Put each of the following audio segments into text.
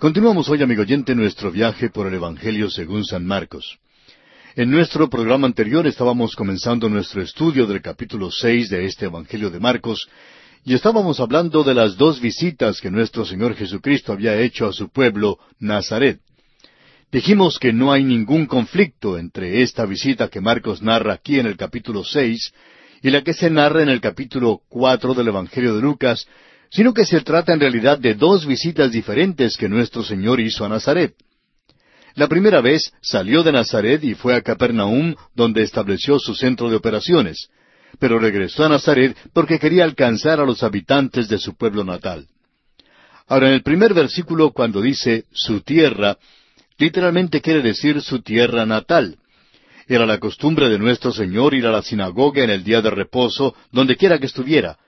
Continuamos hoy, amigo oyente, nuestro viaje por el Evangelio según San Marcos. En nuestro programa anterior estábamos comenzando nuestro estudio del capítulo seis de este Evangelio de Marcos, y estábamos hablando de las dos visitas que nuestro Señor Jesucristo había hecho a su pueblo, Nazaret. Dijimos que no hay ningún conflicto entre esta visita que Marcos narra aquí en el capítulo seis y la que se narra en el capítulo cuatro del Evangelio de Lucas, sino que se trata en realidad de dos visitas diferentes que nuestro Señor hizo a Nazaret. La primera vez salió de Nazaret y fue a Capernaum, donde estableció su centro de operaciones, pero regresó a Nazaret porque quería alcanzar a los habitantes de su pueblo natal. Ahora, en el primer versículo, cuando dice su tierra, literalmente quiere decir su tierra natal. Era la costumbre de nuestro Señor ir a la sinagoga en el día de reposo, donde quiera que estuviera.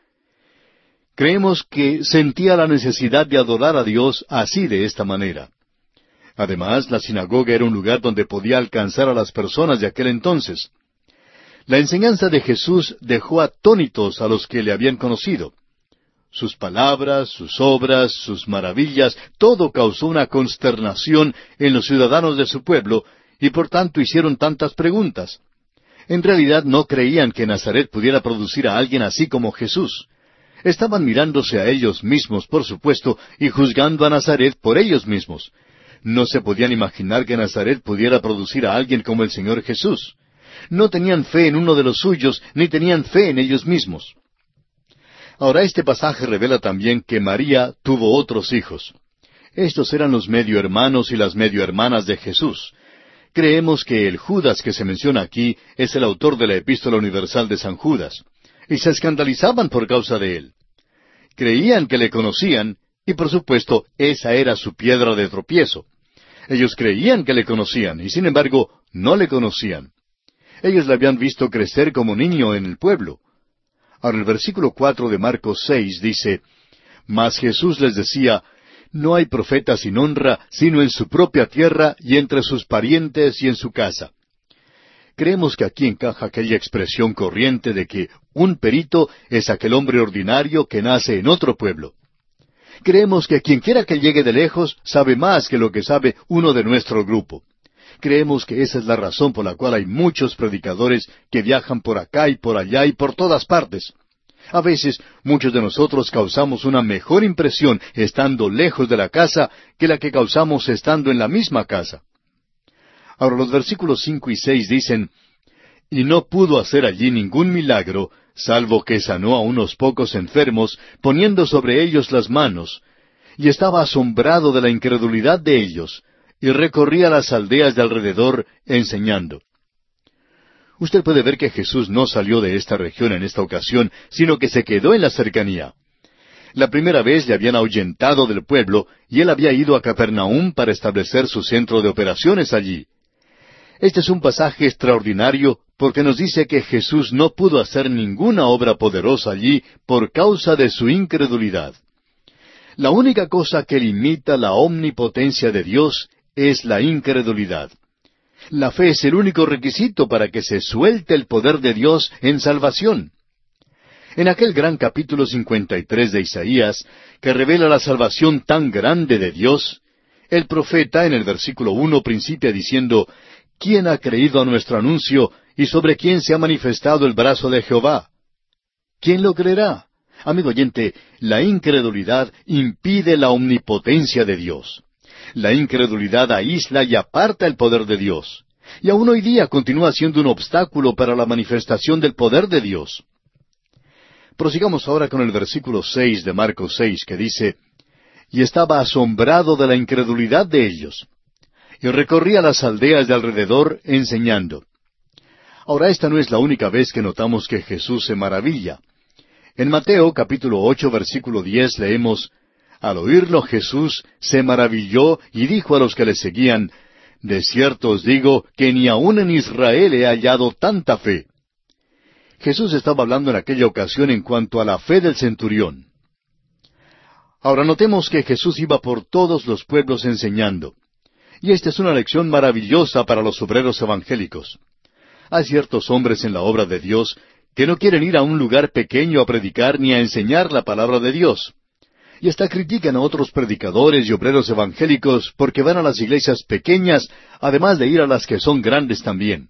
Creemos que sentía la necesidad de adorar a Dios así de esta manera. Además, la sinagoga era un lugar donde podía alcanzar a las personas de aquel entonces. La enseñanza de Jesús dejó atónitos a los que le habían conocido. Sus palabras, sus obras, sus maravillas, todo causó una consternación en los ciudadanos de su pueblo, y por tanto hicieron tantas preguntas. En realidad no creían que Nazaret pudiera producir a alguien así como Jesús. Estaban mirándose a ellos mismos, por supuesto, y juzgando a Nazaret por ellos mismos. No se podían imaginar que Nazaret pudiera producir a alguien como el Señor Jesús. No tenían fe en uno de los suyos, ni tenían fe en ellos mismos. Ahora este pasaje revela también que María tuvo otros hijos. Estos eran los medio hermanos y las medio hermanas de Jesús. Creemos que el Judas que se menciona aquí es el autor de la Epístola Universal de San Judas, y se escandalizaban por causa de él. Creían que le conocían, y por supuesto esa era su piedra de tropiezo. Ellos creían que le conocían, y sin embargo no le conocían. Ellos le habían visto crecer como niño en el pueblo. Ahora el versículo cuatro de Marcos seis dice, Mas Jesús les decía, no hay profeta sin honra, sino en su propia tierra y entre sus parientes y en su casa. Creemos que aquí encaja aquella expresión corriente de que un perito es aquel hombre ordinario que nace en otro pueblo. Creemos que quien quiera que llegue de lejos sabe más que lo que sabe uno de nuestro grupo. Creemos que esa es la razón por la cual hay muchos predicadores que viajan por acá y por allá y por todas partes. A veces muchos de nosotros causamos una mejor impresión estando lejos de la casa que la que causamos estando en la misma casa. Ahora los versículos cinco y seis dicen, Y no pudo hacer allí ningún milagro, salvo que sanó a unos pocos enfermos, poniendo sobre ellos las manos, y estaba asombrado de la incredulidad de ellos, y recorría las aldeas de alrededor enseñando. Usted puede ver que Jesús no salió de esta región en esta ocasión, sino que se quedó en la cercanía. La primera vez le habían ahuyentado del pueblo y él había ido a Capernaum para establecer su centro de operaciones allí. Este es un pasaje extraordinario porque nos dice que Jesús no pudo hacer ninguna obra poderosa allí por causa de su incredulidad. La única cosa que limita la omnipotencia de Dios es la incredulidad. La fe es el único requisito para que se suelte el poder de Dios en salvación. En aquel gran capítulo 53 de Isaías, que revela la salvación tan grande de Dios, el profeta en el versículo uno principia diciendo, ¿Quién ha creído a nuestro anuncio y sobre quién se ha manifestado el brazo de Jehová? ¿Quién lo creerá? Amigo oyente, la incredulidad impide la omnipotencia de Dios. La incredulidad aísla y aparta el poder de Dios. Y aún hoy día continúa siendo un obstáculo para la manifestación del poder de Dios. Prosigamos ahora con el versículo seis de Marcos seis, que dice Y estaba asombrado de la incredulidad de ellos. Y recorría las aldeas de alrededor enseñando. Ahora esta no es la única vez que notamos que Jesús se maravilla. En Mateo capítulo ocho versículo diez leemos al oírlo Jesús se maravilló y dijo a los que le seguían, De cierto os digo que ni aun en Israel he hallado tanta fe. Jesús estaba hablando en aquella ocasión en cuanto a la fe del centurión. Ahora notemos que Jesús iba por todos los pueblos enseñando. Y esta es una lección maravillosa para los obreros evangélicos. Hay ciertos hombres en la obra de Dios que no quieren ir a un lugar pequeño a predicar ni a enseñar la palabra de Dios Y hasta critican a otros predicadores y obreros evangélicos porque van a las iglesias pequeñas, además de ir a las que son grandes también.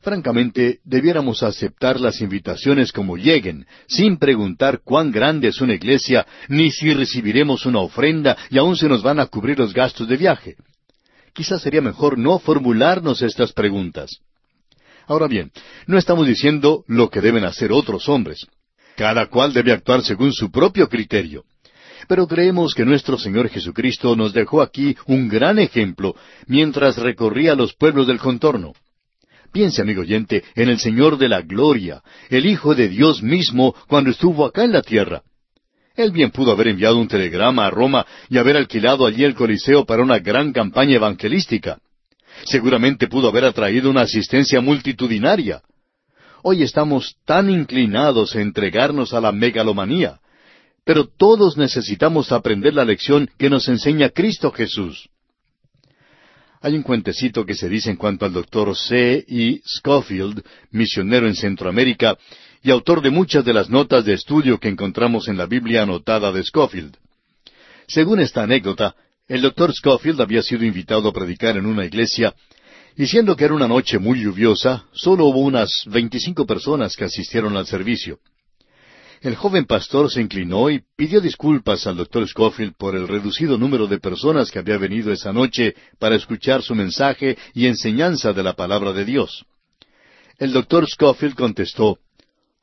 Francamente, debiéramos aceptar las invitaciones como lleguen, sin preguntar cuán grande es una iglesia, ni si recibiremos una ofrenda y aún se nos van a cubrir los gastos de viaje. Quizás sería mejor no formularnos estas preguntas. Ahora bien, no estamos diciendo lo que deben hacer otros hombres. Cada cual debe actuar según su propio criterio. Pero creemos que nuestro Señor Jesucristo nos dejó aquí un gran ejemplo mientras recorría los pueblos del contorno. Piense, amigo oyente, en el Señor de la Gloria, el Hijo de Dios mismo, cuando estuvo acá en la tierra. Él bien pudo haber enviado un telegrama a Roma y haber alquilado allí el Coliseo para una gran campaña evangelística. Seguramente pudo haber atraído una asistencia multitudinaria. Hoy estamos tan inclinados a entregarnos a la megalomanía, pero todos necesitamos aprender la lección que nos enseña Cristo Jesús. Hay un cuentecito que se dice en cuanto al doctor C. E. Schofield, misionero en Centroamérica y autor de muchas de las notas de estudio que encontramos en la Biblia anotada de Schofield. Según esta anécdota, el doctor Schofield había sido invitado a predicar en una iglesia y siendo que era una noche muy lluviosa, solo hubo unas veinticinco personas que asistieron al servicio. El joven pastor se inclinó y pidió disculpas al doctor Scofield por el reducido número de personas que había venido esa noche para escuchar su mensaje y enseñanza de la palabra de Dios. El doctor Scofield contestó,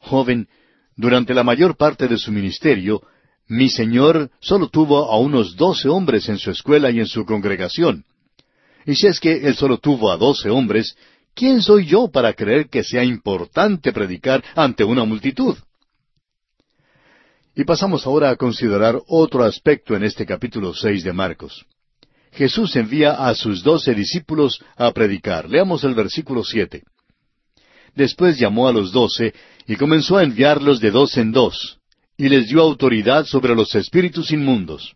Joven, durante la mayor parte de su ministerio, mi señor solo tuvo a unos doce hombres en su escuela y en su congregación. Y si es que él solo tuvo a doce hombres, ¿quién soy yo para creer que sea importante predicar ante una multitud? Y pasamos ahora a considerar otro aspecto en este capítulo seis de Marcos. Jesús envía a sus doce discípulos a predicar. Leamos el versículo siete. Después llamó a los doce y comenzó a enviarlos de dos en dos, y les dio autoridad sobre los espíritus inmundos.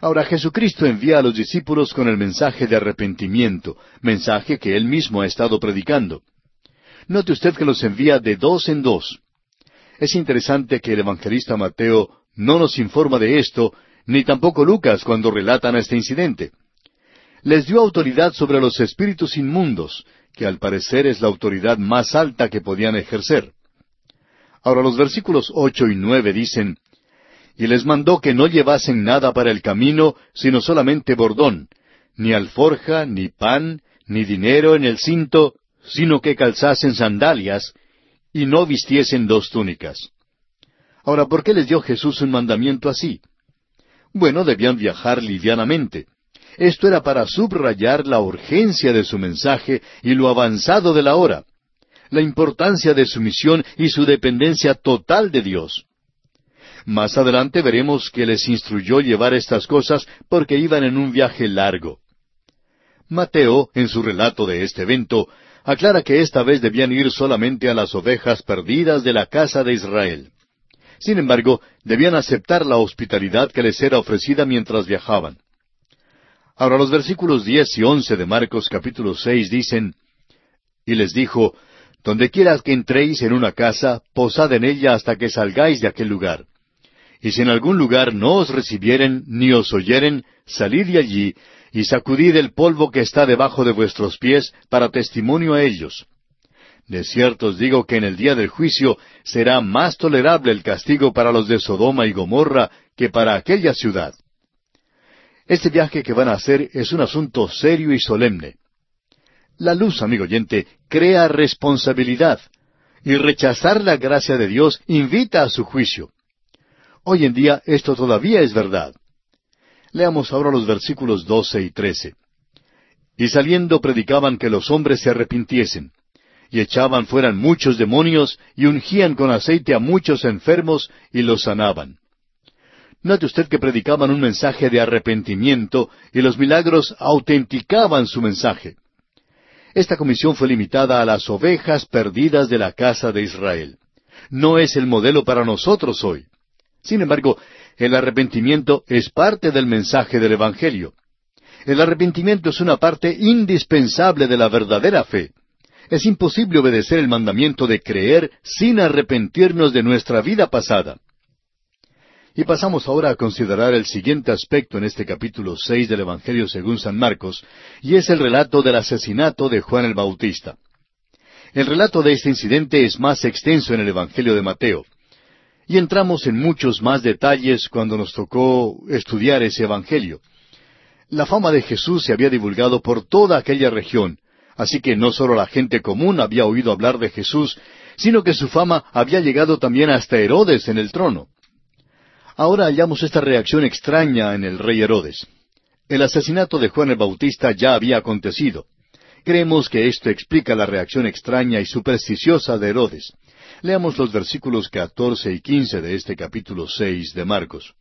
Ahora Jesucristo envía a los discípulos con el mensaje de arrepentimiento, mensaje que él mismo ha estado predicando. Note usted que los envía de dos en dos. Es interesante que el evangelista Mateo no nos informa de esto, ni tampoco Lucas cuando relatan este incidente. Les dio autoridad sobre los espíritus inmundos, que al parecer es la autoridad más alta que podían ejercer. Ahora los versículos ocho y nueve dicen, Y les mandó que no llevasen nada para el camino, sino solamente bordón, ni alforja, ni pan, ni dinero en el cinto, sino que calzasen sandalias, y no vistiesen dos túnicas. Ahora, ¿por qué les dio Jesús un mandamiento así? Bueno, debían viajar livianamente. Esto era para subrayar la urgencia de su mensaje y lo avanzado de la hora, la importancia de su misión y su dependencia total de Dios. Más adelante veremos que les instruyó llevar estas cosas porque iban en un viaje largo. Mateo, en su relato de este evento, aclara que esta vez debían ir solamente a las ovejas perdidas de la casa de Israel. Sin embargo, debían aceptar la hospitalidad que les era ofrecida mientras viajaban. Ahora los versículos diez y once de Marcos capítulo seis dicen, Y les dijo, Donde quieras que entréis en una casa, posad en ella hasta que salgáis de aquel lugar. Y si en algún lugar no os recibieren ni os oyeren, salid de allí y sacudid el polvo que está debajo de vuestros pies para testimonio a ellos. De cierto os digo que en el día del juicio será más tolerable el castigo para los de Sodoma y Gomorra que para aquella ciudad. Este viaje que van a hacer es un asunto serio y solemne. La luz, amigo oyente, crea responsabilidad, y rechazar la gracia de Dios invita a su juicio. Hoy en día esto todavía es verdad. Leamos ahora los versículos doce y trece. Y saliendo predicaban que los hombres se arrepintiesen, y echaban fuera muchos demonios, y ungían con aceite a muchos enfermos, y los sanaban. Note usted que predicaban un mensaje de arrepentimiento, y los milagros autenticaban su mensaje. Esta comisión fue limitada a las ovejas perdidas de la casa de Israel. No es el modelo para nosotros hoy. Sin embargo, el arrepentimiento es parte del mensaje del Evangelio. El arrepentimiento es una parte indispensable de la verdadera fe. Es imposible obedecer el mandamiento de creer sin arrepentirnos de nuestra vida pasada. Y pasamos ahora a considerar el siguiente aspecto en este capítulo seis del Evangelio según San Marcos, y es el relato del asesinato de Juan el Bautista. El relato de este incidente es más extenso en el Evangelio de Mateo. Y entramos en muchos más detalles cuando nos tocó estudiar ese Evangelio. La fama de Jesús se había divulgado por toda aquella región, así que no solo la gente común había oído hablar de Jesús, sino que su fama había llegado también hasta Herodes en el trono. Ahora hallamos esta reacción extraña en el rey Herodes. El asesinato de Juan el Bautista ya había acontecido. Creemos que esto explica la reacción extraña y supersticiosa de Herodes. Leamos los versículos catorce y quince de este capítulo seis de Marcos.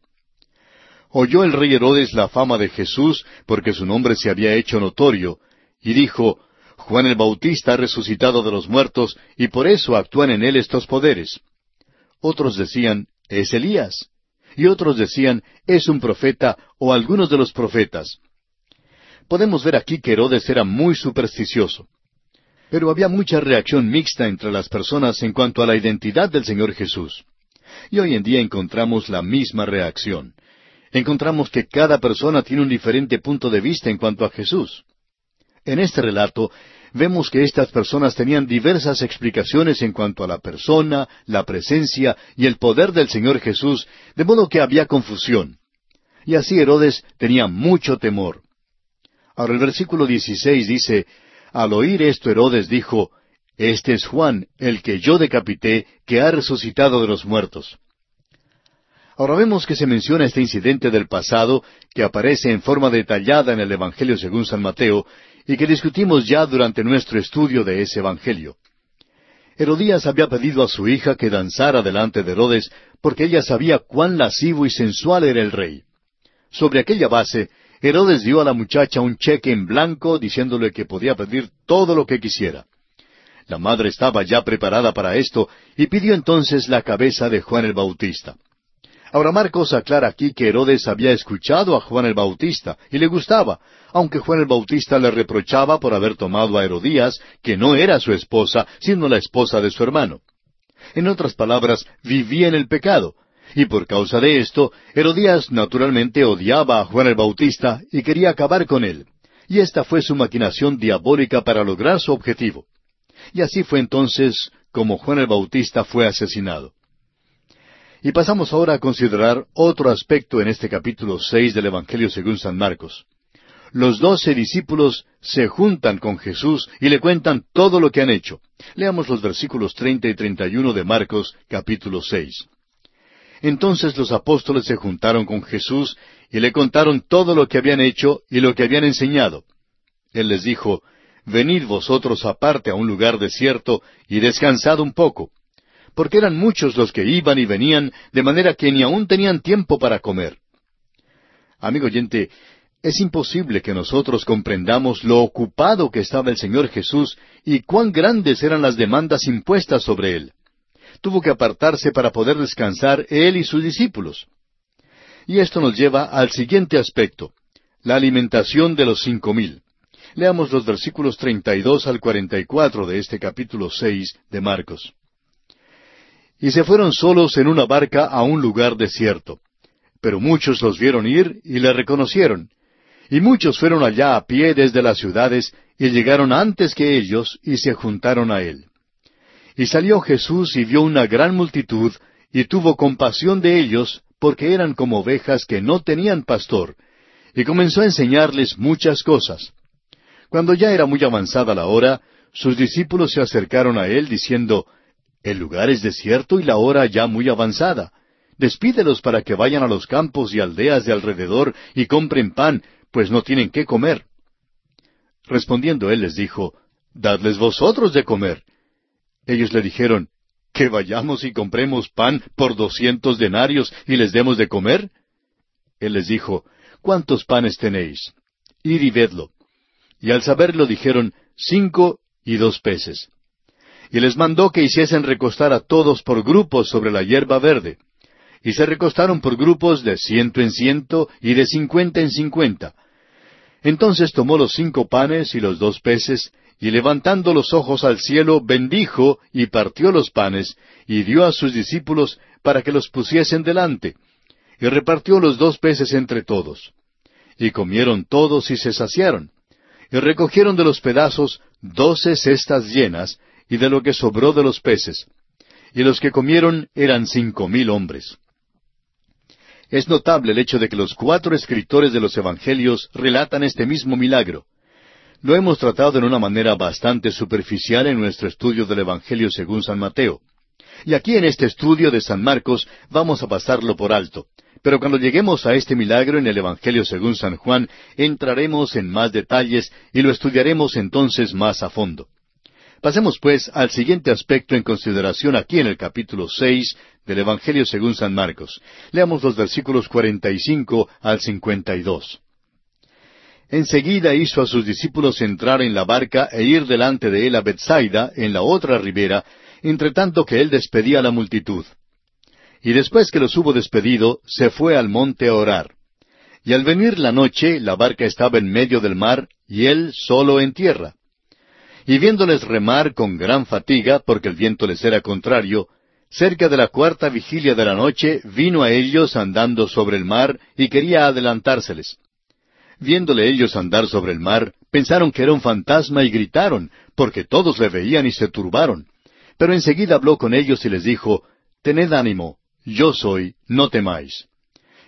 Oyó el rey Herodes la fama de Jesús, porque su nombre se había hecho notorio, y dijo, Juan el Bautista ha resucitado de los muertos, y por eso actúan en él estos poderes. Otros decían, es Elías. Y otros decían, es un profeta o algunos de los profetas podemos ver aquí que Herodes era muy supersticioso. Pero había mucha reacción mixta entre las personas en cuanto a la identidad del Señor Jesús. Y hoy en día encontramos la misma reacción. Encontramos que cada persona tiene un diferente punto de vista en cuanto a Jesús. En este relato vemos que estas personas tenían diversas explicaciones en cuanto a la persona, la presencia y el poder del Señor Jesús, de modo que había confusión. Y así Herodes tenía mucho temor. Ahora el versículo 16 dice, Al oír esto Herodes dijo, Este es Juan, el que yo decapité, que ha resucitado de los muertos. Ahora vemos que se menciona este incidente del pasado que aparece en forma detallada en el Evangelio según San Mateo y que discutimos ya durante nuestro estudio de ese Evangelio. Herodías había pedido a su hija que danzara delante de Herodes porque ella sabía cuán lascivo y sensual era el rey. Sobre aquella base, Herodes dio a la muchacha un cheque en blanco diciéndole que podía pedir todo lo que quisiera. La madre estaba ya preparada para esto y pidió entonces la cabeza de Juan el Bautista. Ahora Marcos aclara aquí que Herodes había escuchado a Juan el Bautista y le gustaba, aunque Juan el Bautista le reprochaba por haber tomado a Herodías, que no era su esposa, sino la esposa de su hermano. En otras palabras, vivía en el pecado, y por causa de esto, Herodías naturalmente odiaba a Juan el Bautista y quería acabar con él. Y esta fue su maquinación diabólica para lograr su objetivo. Y así fue entonces como Juan el Bautista fue asesinado. Y pasamos ahora a considerar otro aspecto en este capítulo seis del Evangelio según San Marcos. Los doce discípulos se juntan con Jesús y le cuentan todo lo que han hecho. Leamos los versículos treinta y treinta y uno de Marcos capítulo seis. Entonces los apóstoles se juntaron con Jesús y le contaron todo lo que habían hecho y lo que habían enseñado. Él les dijo, Venid vosotros aparte a un lugar desierto y descansad un poco, porque eran muchos los que iban y venían, de manera que ni aún tenían tiempo para comer. Amigo oyente, es imposible que nosotros comprendamos lo ocupado que estaba el Señor Jesús y cuán grandes eran las demandas impuestas sobre él tuvo que apartarse para poder descansar él y sus discípulos. Y esto nos lleva al siguiente aspecto, la alimentación de los cinco mil. Leamos los versículos treinta y dos al cuarenta y cuatro de este capítulo seis de Marcos. Y se fueron solos en una barca a un lugar desierto. Pero muchos los vieron ir y le reconocieron. Y muchos fueron allá a pie desde las ciudades y llegaron antes que ellos y se juntaron a él. Y salió Jesús y vio una gran multitud, y tuvo compasión de ellos, porque eran como ovejas que no tenían pastor, y comenzó a enseñarles muchas cosas. Cuando ya era muy avanzada la hora, sus discípulos se acercaron a él diciendo, El lugar es desierto y la hora ya muy avanzada. Despídelos para que vayan a los campos y aldeas de alrededor y compren pan, pues no tienen qué comer. Respondiendo él les dijo, Dadles vosotros de comer. Ellos le dijeron, ¿que vayamos y compremos pan por doscientos denarios y les demos de comer? Él les dijo, ¿cuántos panes tenéis? Ir y vedlo. Y al saberlo dijeron, cinco y dos peces. Y les mandó que hiciesen recostar a todos por grupos sobre la hierba verde. Y se recostaron por grupos de ciento en ciento y de cincuenta en cincuenta. Entonces tomó los cinco panes y los dos peces, y levantando los ojos al cielo, bendijo y partió los panes, y dio a sus discípulos para que los pusiesen delante. y repartió los dos peces entre todos. Y comieron todos y se saciaron. Y recogieron de los pedazos doce cestas llenas, y de lo que sobró de los peces. Y los que comieron eran cinco mil hombres. Es notable el hecho de que los cuatro escritores de los Evangelios relatan este mismo milagro. Lo hemos tratado en una manera bastante superficial en nuestro estudio del Evangelio según San Mateo. Y aquí en este estudio de San Marcos vamos a pasarlo por alto. Pero cuando lleguemos a este milagro en el Evangelio según San Juan, entraremos en más detalles y lo estudiaremos entonces más a fondo. Pasemos pues al siguiente aspecto en consideración aquí en el capítulo seis del Evangelio según San Marcos. Leamos los versículos cuarenta y cinco al cincuenta y dos. Enseguida hizo a sus discípulos entrar en la barca e ir delante de él a Bethsaida, en la otra ribera, entre tanto que él despedía a la multitud. Y después que los hubo despedido, se fue al monte a orar. Y al venir la noche, la barca estaba en medio del mar, y él solo en tierra. Y viéndoles remar con gran fatiga, porque el viento les era contrario, cerca de la cuarta vigilia de la noche vino a ellos andando sobre el mar y quería adelantárseles. Viéndole ellos andar sobre el mar, pensaron que era un fantasma y gritaron, porque todos le veían y se turbaron. Pero enseguida habló con ellos y les dijo, Tened ánimo, yo soy, no temáis.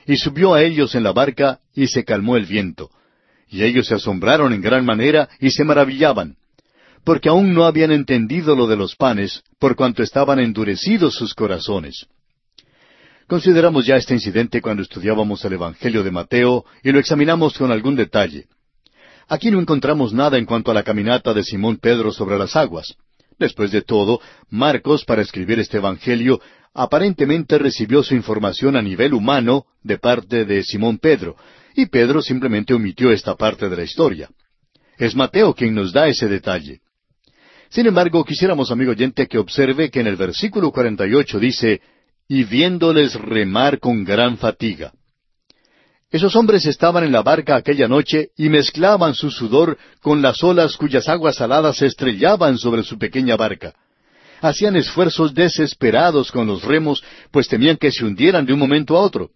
Y subió a ellos en la barca, y se calmó el viento. Y ellos se asombraron en gran manera, y se maravillaban, porque aún no habían entendido lo de los panes, por cuanto estaban endurecidos sus corazones. Consideramos ya este incidente cuando estudiábamos el Evangelio de Mateo, y lo examinamos con algún detalle. Aquí no encontramos nada en cuanto a la caminata de Simón Pedro sobre las aguas. Después de todo, Marcos, para escribir este Evangelio, aparentemente recibió su información a nivel humano de parte de Simón Pedro, y Pedro simplemente omitió esta parte de la historia. Es Mateo quien nos da ese detalle. Sin embargo, quisiéramos, amigo oyente, que observe que en el versículo 48 dice, y viéndoles remar con gran fatiga. Esos hombres estaban en la barca aquella noche y mezclaban su sudor con las olas cuyas aguas saladas se estrellaban sobre su pequeña barca. Hacían esfuerzos desesperados con los remos, pues temían que se hundieran de un momento a otro.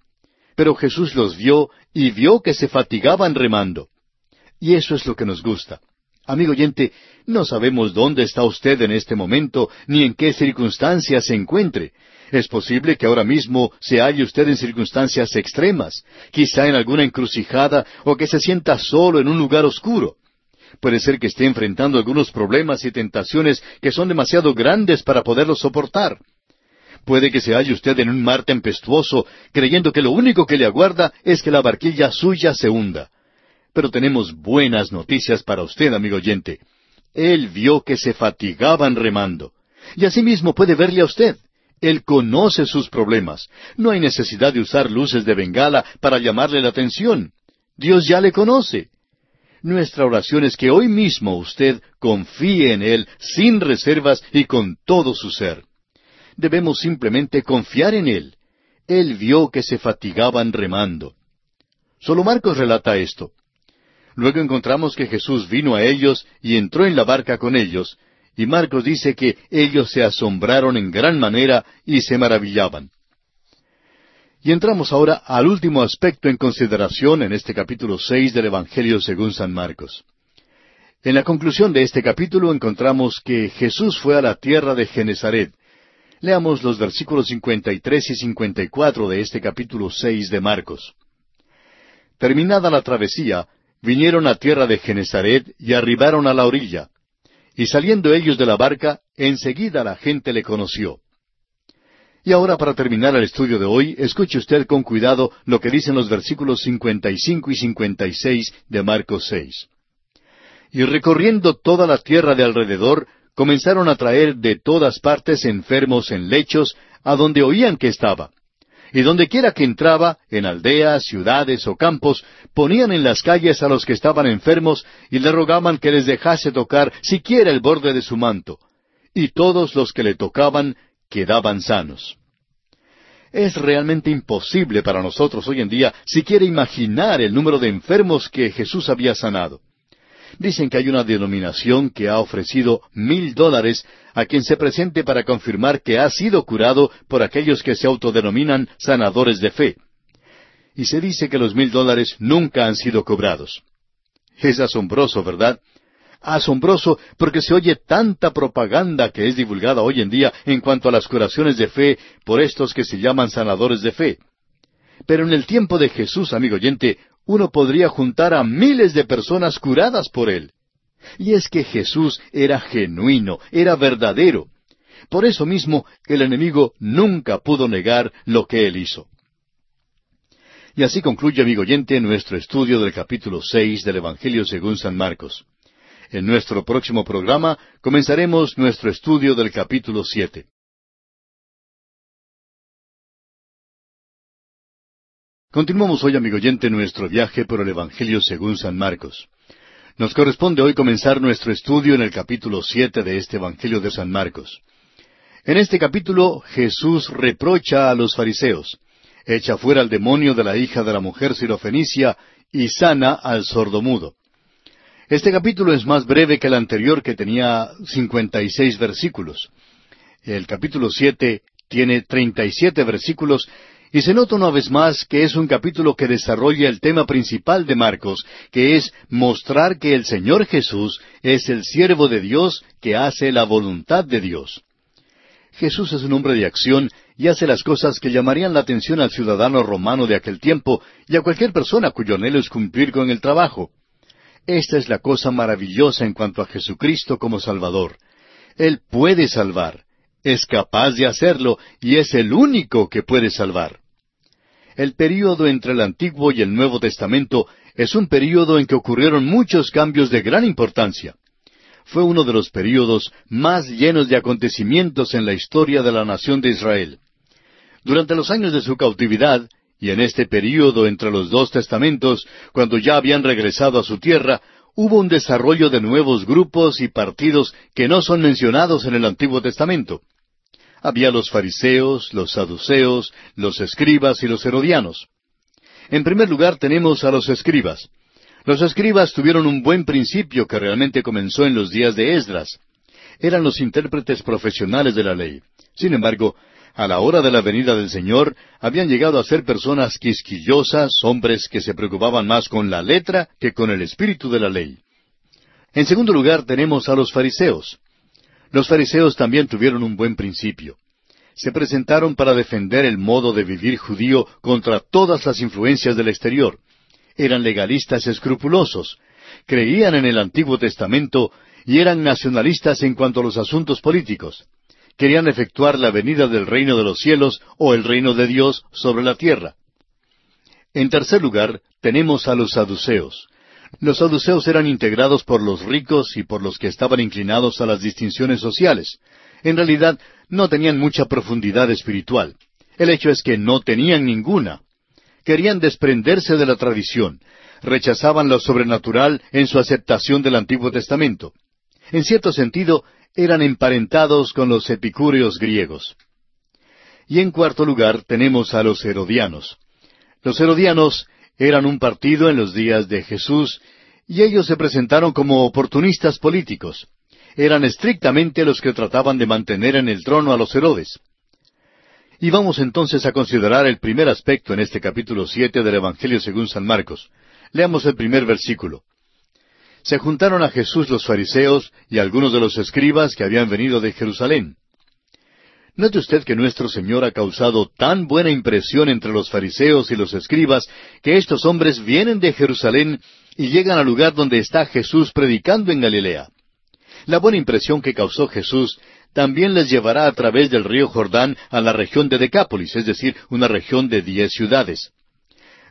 Pero Jesús los vio y vio que se fatigaban remando. Y eso es lo que nos gusta. Amigo oyente, no sabemos dónde está usted en este momento, ni en qué circunstancias se encuentre, es posible que ahora mismo se halle usted en circunstancias extremas, quizá en alguna encrucijada o que se sienta solo en un lugar oscuro. Puede ser que esté enfrentando algunos problemas y tentaciones que son demasiado grandes para poderlos soportar. Puede que se halle usted en un mar tempestuoso, creyendo que lo único que le aguarda es que la barquilla suya se hunda. Pero tenemos buenas noticias para usted, amigo oyente. Él vio que se fatigaban remando. Y asimismo puede verle a usted. Él conoce sus problemas. No hay necesidad de usar luces de bengala para llamarle la atención. Dios ya le conoce. Nuestra oración es que hoy mismo usted confíe en Él sin reservas y con todo su ser. Debemos simplemente confiar en Él. Él vio que se fatigaban remando. Solo Marcos relata esto. Luego encontramos que Jesús vino a ellos y entró en la barca con ellos, y Marcos dice que ellos se asombraron en gran manera y se maravillaban. Y entramos ahora al último aspecto en consideración en este capítulo seis del Evangelio según San Marcos. En la conclusión de este capítulo encontramos que Jesús fue a la tierra de Genezaret. Leamos los versículos 53 y 54 de este capítulo seis de Marcos. Terminada la travesía, vinieron a tierra de Genezaret y arribaron a la orilla. Y saliendo ellos de la barca, enseguida la gente le conoció. Y ahora para terminar el estudio de hoy, escuche usted con cuidado lo que dicen los versículos 55 y 56 de Marcos 6. Y recorriendo toda la tierra de alrededor, comenzaron a traer de todas partes enfermos en lechos, a donde oían que estaba y donde quiera que entraba, en aldeas, ciudades o campos, ponían en las calles a los que estaban enfermos y le rogaban que les dejase tocar siquiera el borde de su manto. Y todos los que le tocaban quedaban sanos. Es realmente imposible para nosotros hoy en día siquiera imaginar el número de enfermos que Jesús había sanado. Dicen que hay una denominación que ha ofrecido mil dólares a quien se presente para confirmar que ha sido curado por aquellos que se autodenominan sanadores de fe. y se dice que los mil dólares nunca han sido cobrados. Es asombroso, ¿verdad? Asombroso porque se oye tanta propaganda que es divulgada hoy en día en cuanto a las curaciones de fe por estos que se llaman sanadores de fe. Pero en el tiempo de Jesús, amigo oyente, uno podría juntar a miles de personas curadas por él. Y es que Jesús era genuino, era verdadero. Por eso mismo el enemigo nunca pudo negar lo que él hizo. Y así concluye, amigo oyente, nuestro estudio del capítulo seis del Evangelio según San Marcos. En nuestro próximo programa comenzaremos nuestro estudio del capítulo siete. Continuamos hoy, amigo oyente, nuestro viaje por el Evangelio según San Marcos. Nos corresponde hoy comenzar nuestro estudio en el capítulo siete de este Evangelio de San Marcos. En este capítulo Jesús reprocha a los fariseos, echa fuera al demonio de la hija de la mujer sirofenicia y sana al sordomudo. Este capítulo es más breve que el anterior que tenía cincuenta y seis versículos. El capítulo siete tiene treinta y siete versículos y se nota una vez más que es un capítulo que desarrolla el tema principal de Marcos, que es mostrar que el Señor Jesús es el siervo de Dios que hace la voluntad de Dios. Jesús es un hombre de acción y hace las cosas que llamarían la atención al ciudadano romano de aquel tiempo y a cualquier persona cuyo anhelo es cumplir con el trabajo. Esta es la cosa maravillosa en cuanto a Jesucristo como Salvador. Él puede salvar es capaz de hacerlo y es el único que puede salvar. El período entre el Antiguo y el Nuevo Testamento es un período en que ocurrieron muchos cambios de gran importancia. Fue uno de los períodos más llenos de acontecimientos en la historia de la nación de Israel. Durante los años de su cautividad, y en este período entre los dos testamentos, cuando ya habían regresado a su tierra, hubo un desarrollo de nuevos grupos y partidos que no son mencionados en el Antiguo Testamento. Había los fariseos, los saduceos, los escribas y los herodianos. En primer lugar tenemos a los escribas. Los escribas tuvieron un buen principio que realmente comenzó en los días de Esdras. Eran los intérpretes profesionales de la ley. Sin embargo, a la hora de la venida del Señor, habían llegado a ser personas quisquillosas, hombres que se preocupaban más con la letra que con el espíritu de la ley. En segundo lugar tenemos a los fariseos. Los fariseos también tuvieron un buen principio. Se presentaron para defender el modo de vivir judío contra todas las influencias del exterior. Eran legalistas escrupulosos, creían en el Antiguo Testamento y eran nacionalistas en cuanto a los asuntos políticos. Querían efectuar la venida del reino de los cielos o el reino de Dios sobre la tierra. En tercer lugar, tenemos a los saduceos. Los saduceos eran integrados por los ricos y por los que estaban inclinados a las distinciones sociales. En realidad, no tenían mucha profundidad espiritual. El hecho es que no tenían ninguna. Querían desprenderse de la tradición. Rechazaban lo sobrenatural en su aceptación del Antiguo Testamento. En cierto sentido, eran emparentados con los epicúreos griegos. Y en cuarto lugar tenemos a los herodianos. Los herodianos eran un partido en los días de Jesús y ellos se presentaron como oportunistas políticos. Eran estrictamente los que trataban de mantener en el trono a los Herodes. Y vamos entonces a considerar el primer aspecto en este capítulo siete del Evangelio según San Marcos. Leamos el primer versículo. Se juntaron a Jesús los fariseos y algunos de los escribas que habían venido de Jerusalén. Note usted que nuestro Señor ha causado tan buena impresión entre los fariseos y los escribas que estos hombres vienen de Jerusalén y llegan al lugar donde está Jesús predicando en Galilea. La buena impresión que causó Jesús también les llevará a través del río Jordán a la región de Decápolis, es decir, una región de diez ciudades.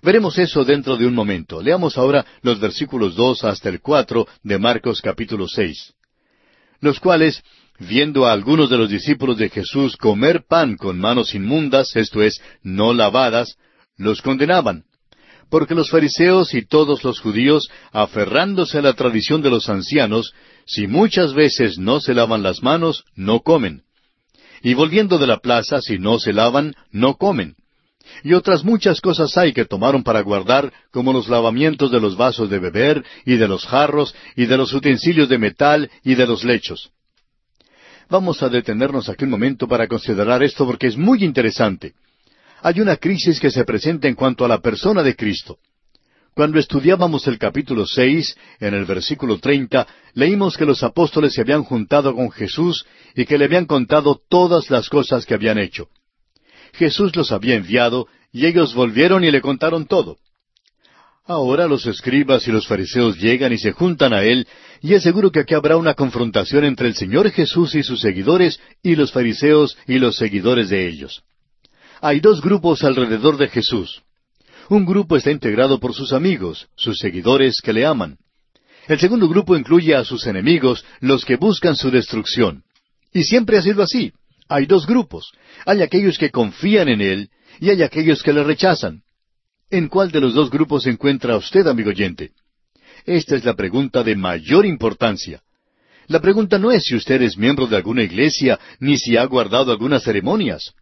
Veremos eso dentro de un momento. Leamos ahora los versículos dos hasta el cuatro de Marcos capítulo seis, los cuales viendo a algunos de los discípulos de Jesús comer pan con manos inmundas, esto es, no lavadas, los condenaban. Porque los fariseos y todos los judíos, aferrándose a la tradición de los ancianos, si muchas veces no se lavan las manos, no comen. Y volviendo de la plaza, si no se lavan, no comen. Y otras muchas cosas hay que tomaron para guardar, como los lavamientos de los vasos de beber, y de los jarros, y de los utensilios de metal, y de los lechos. Vamos a detenernos aquí un momento para considerar esto porque es muy interesante. hay una crisis que se presenta en cuanto a la persona de Cristo. Cuando estudiábamos el capítulo seis, en el versículo treinta, leímos que los apóstoles se habían juntado con Jesús y que le habían contado todas las cosas que habían hecho. Jesús los había enviado y ellos volvieron y le contaron todo. Ahora los escribas y los fariseos llegan y se juntan a él, y es seguro que aquí habrá una confrontación entre el Señor Jesús y sus seguidores y los fariseos y los seguidores de ellos. Hay dos grupos alrededor de Jesús. Un grupo está integrado por sus amigos, sus seguidores que le aman. El segundo grupo incluye a sus enemigos, los que buscan su destrucción. Y siempre ha sido así. Hay dos grupos. Hay aquellos que confían en Él y hay aquellos que le rechazan. ¿En cuál de los dos grupos se encuentra usted, amigo oyente? Esta es la pregunta de mayor importancia. La pregunta no es si usted es miembro de alguna iglesia, ni si ha guardado algunas ceremonias.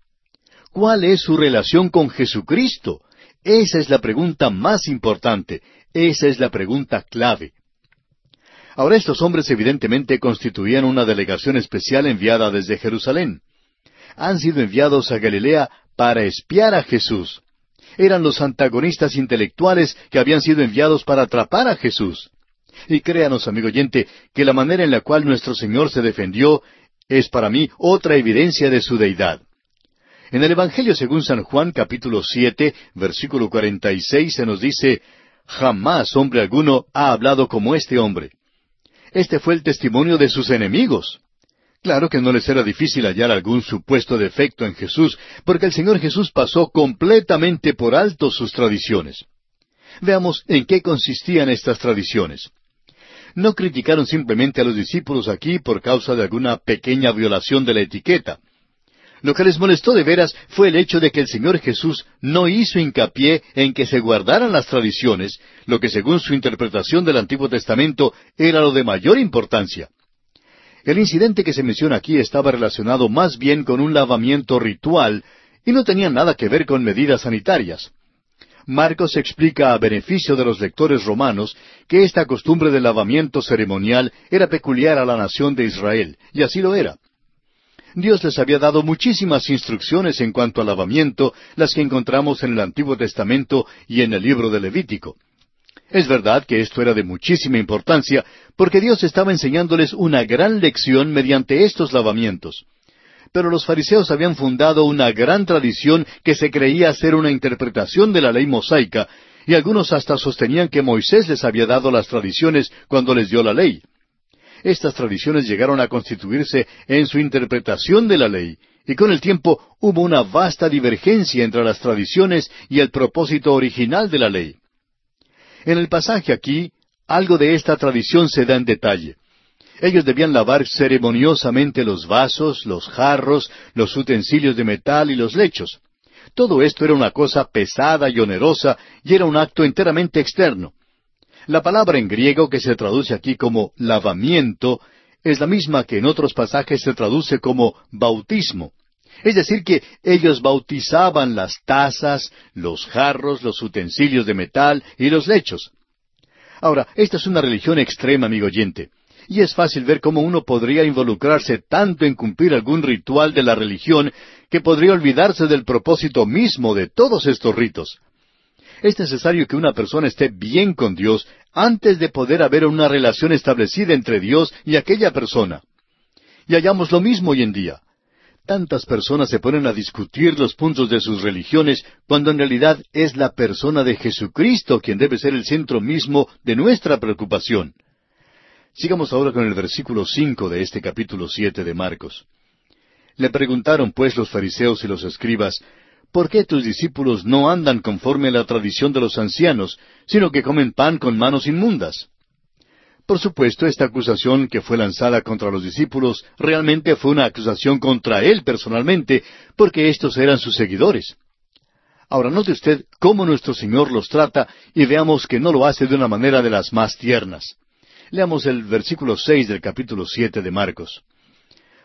¿Cuál es su relación con Jesucristo? Esa es la pregunta más importante, esa es la pregunta clave. Ahora estos hombres evidentemente constituían una delegación especial enviada desde Jerusalén. Han sido enviados a Galilea para espiar a Jesús. Eran los antagonistas intelectuales que habían sido enviados para atrapar a Jesús. Y créanos, amigo oyente, que la manera en la cual nuestro Señor se defendió es para mí otra evidencia de su deidad. En el Evangelio según San Juan capítulo siete, versículo cuarenta y seis se nos dice, Jamás hombre alguno ha hablado como este hombre. Este fue el testimonio de sus enemigos. Claro que no les era difícil hallar algún supuesto defecto en Jesús, porque el Señor Jesús pasó completamente por alto sus tradiciones. Veamos en qué consistían estas tradiciones. No criticaron simplemente a los discípulos aquí por causa de alguna pequeña violación de la etiqueta. Lo que les molestó de veras fue el hecho de que el Señor Jesús no hizo hincapié en que se guardaran las tradiciones, lo que según su interpretación del Antiguo Testamento era lo de mayor importancia. El incidente que se menciona aquí estaba relacionado más bien con un lavamiento ritual y no tenía nada que ver con medidas sanitarias. Marcos explica a beneficio de los lectores romanos que esta costumbre de lavamiento ceremonial era peculiar a la nación de Israel, y así lo era. Dios les había dado muchísimas instrucciones en cuanto al lavamiento, las que encontramos en el Antiguo Testamento y en el libro de Levítico. Es verdad que esto era de muchísima importancia, porque Dios estaba enseñándoles una gran lección mediante estos lavamientos. Pero los fariseos habían fundado una gran tradición que se creía ser una interpretación de la ley mosaica, y algunos hasta sostenían que Moisés les había dado las tradiciones cuando les dio la ley. Estas tradiciones llegaron a constituirse en su interpretación de la ley, y con el tiempo hubo una vasta divergencia entre las tradiciones y el propósito original de la ley. En el pasaje aquí, algo de esta tradición se da en detalle. Ellos debían lavar ceremoniosamente los vasos, los jarros, los utensilios de metal y los lechos. Todo esto era una cosa pesada y onerosa y era un acto enteramente externo. La palabra en griego que se traduce aquí como lavamiento es la misma que en otros pasajes se traduce como bautismo. Es decir, que ellos bautizaban las tazas, los jarros, los utensilios de metal y los lechos. Ahora, esta es una religión extrema, amigo oyente, y es fácil ver cómo uno podría involucrarse tanto en cumplir algún ritual de la religión que podría olvidarse del propósito mismo de todos estos ritos es necesario que una persona esté bien con Dios antes de poder haber una relación establecida entre Dios y aquella persona. Y hallamos lo mismo hoy en día. Tantas personas se ponen a discutir los puntos de sus religiones cuando en realidad es la persona de Jesucristo quien debe ser el centro mismo de nuestra preocupación. Sigamos ahora con el versículo cinco de este capítulo siete de Marcos. Le preguntaron pues los fariseos y los escribas, ¿por qué tus discípulos no andan conforme a la tradición de los ancianos, sino que comen pan con manos inmundas? Por supuesto, esta acusación que fue lanzada contra los discípulos realmente fue una acusación contra él personalmente, porque estos eran sus seguidores. Ahora note usted cómo nuestro Señor los trata y veamos que no lo hace de una manera de las más tiernas. Leamos el versículo seis del capítulo siete de Marcos.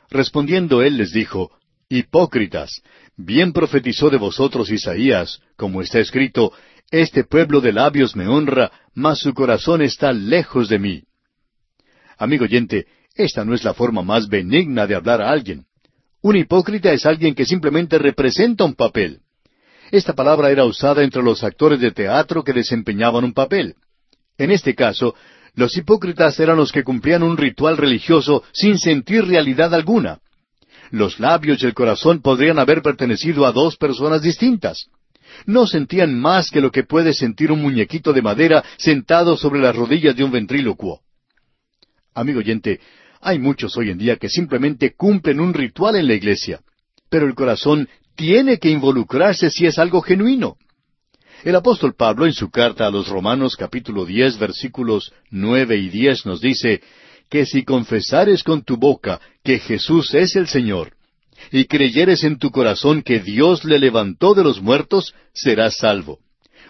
Respondiendo él les dijo, Hipócritas, bien profetizó de vosotros Isaías, como está escrito, Este pueblo de labios me honra, mas su corazón está lejos de mí. Amigo oyente, esta no es la forma más benigna de hablar a alguien. Un hipócrita es alguien que simplemente representa un papel. Esta palabra era usada entre los actores de teatro que desempeñaban un papel. En este caso, los hipócritas eran los que cumplían un ritual religioso sin sentir realidad alguna. Los labios y el corazón podrían haber pertenecido a dos personas distintas. No sentían más que lo que puede sentir un muñequito de madera sentado sobre las rodillas de un ventrílocuo. Amigo oyente, hay muchos hoy en día que simplemente cumplen un ritual en la iglesia, pero el corazón tiene que involucrarse si es algo genuino. El apóstol Pablo en su carta a los Romanos capítulo diez versículos nueve y diez nos dice que si confesares con tu boca que Jesús es el Señor, y creyeres en tu corazón que Dios le levantó de los muertos, serás salvo.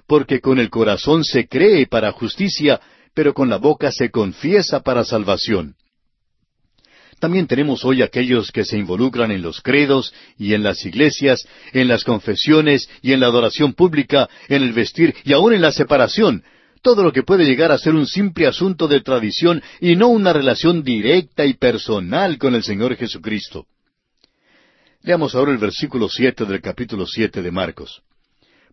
Porque con el corazón se cree para justicia, pero con la boca se confiesa para salvación. También tenemos hoy aquellos que se involucran en los credos y en las iglesias, en las confesiones y en la adoración pública, en el vestir y aun en la separación, todo lo que puede llegar a ser un simple asunto de tradición y no una relación directa y personal con el Señor Jesucristo. Leamos ahora el versículo siete del capítulo siete de Marcos.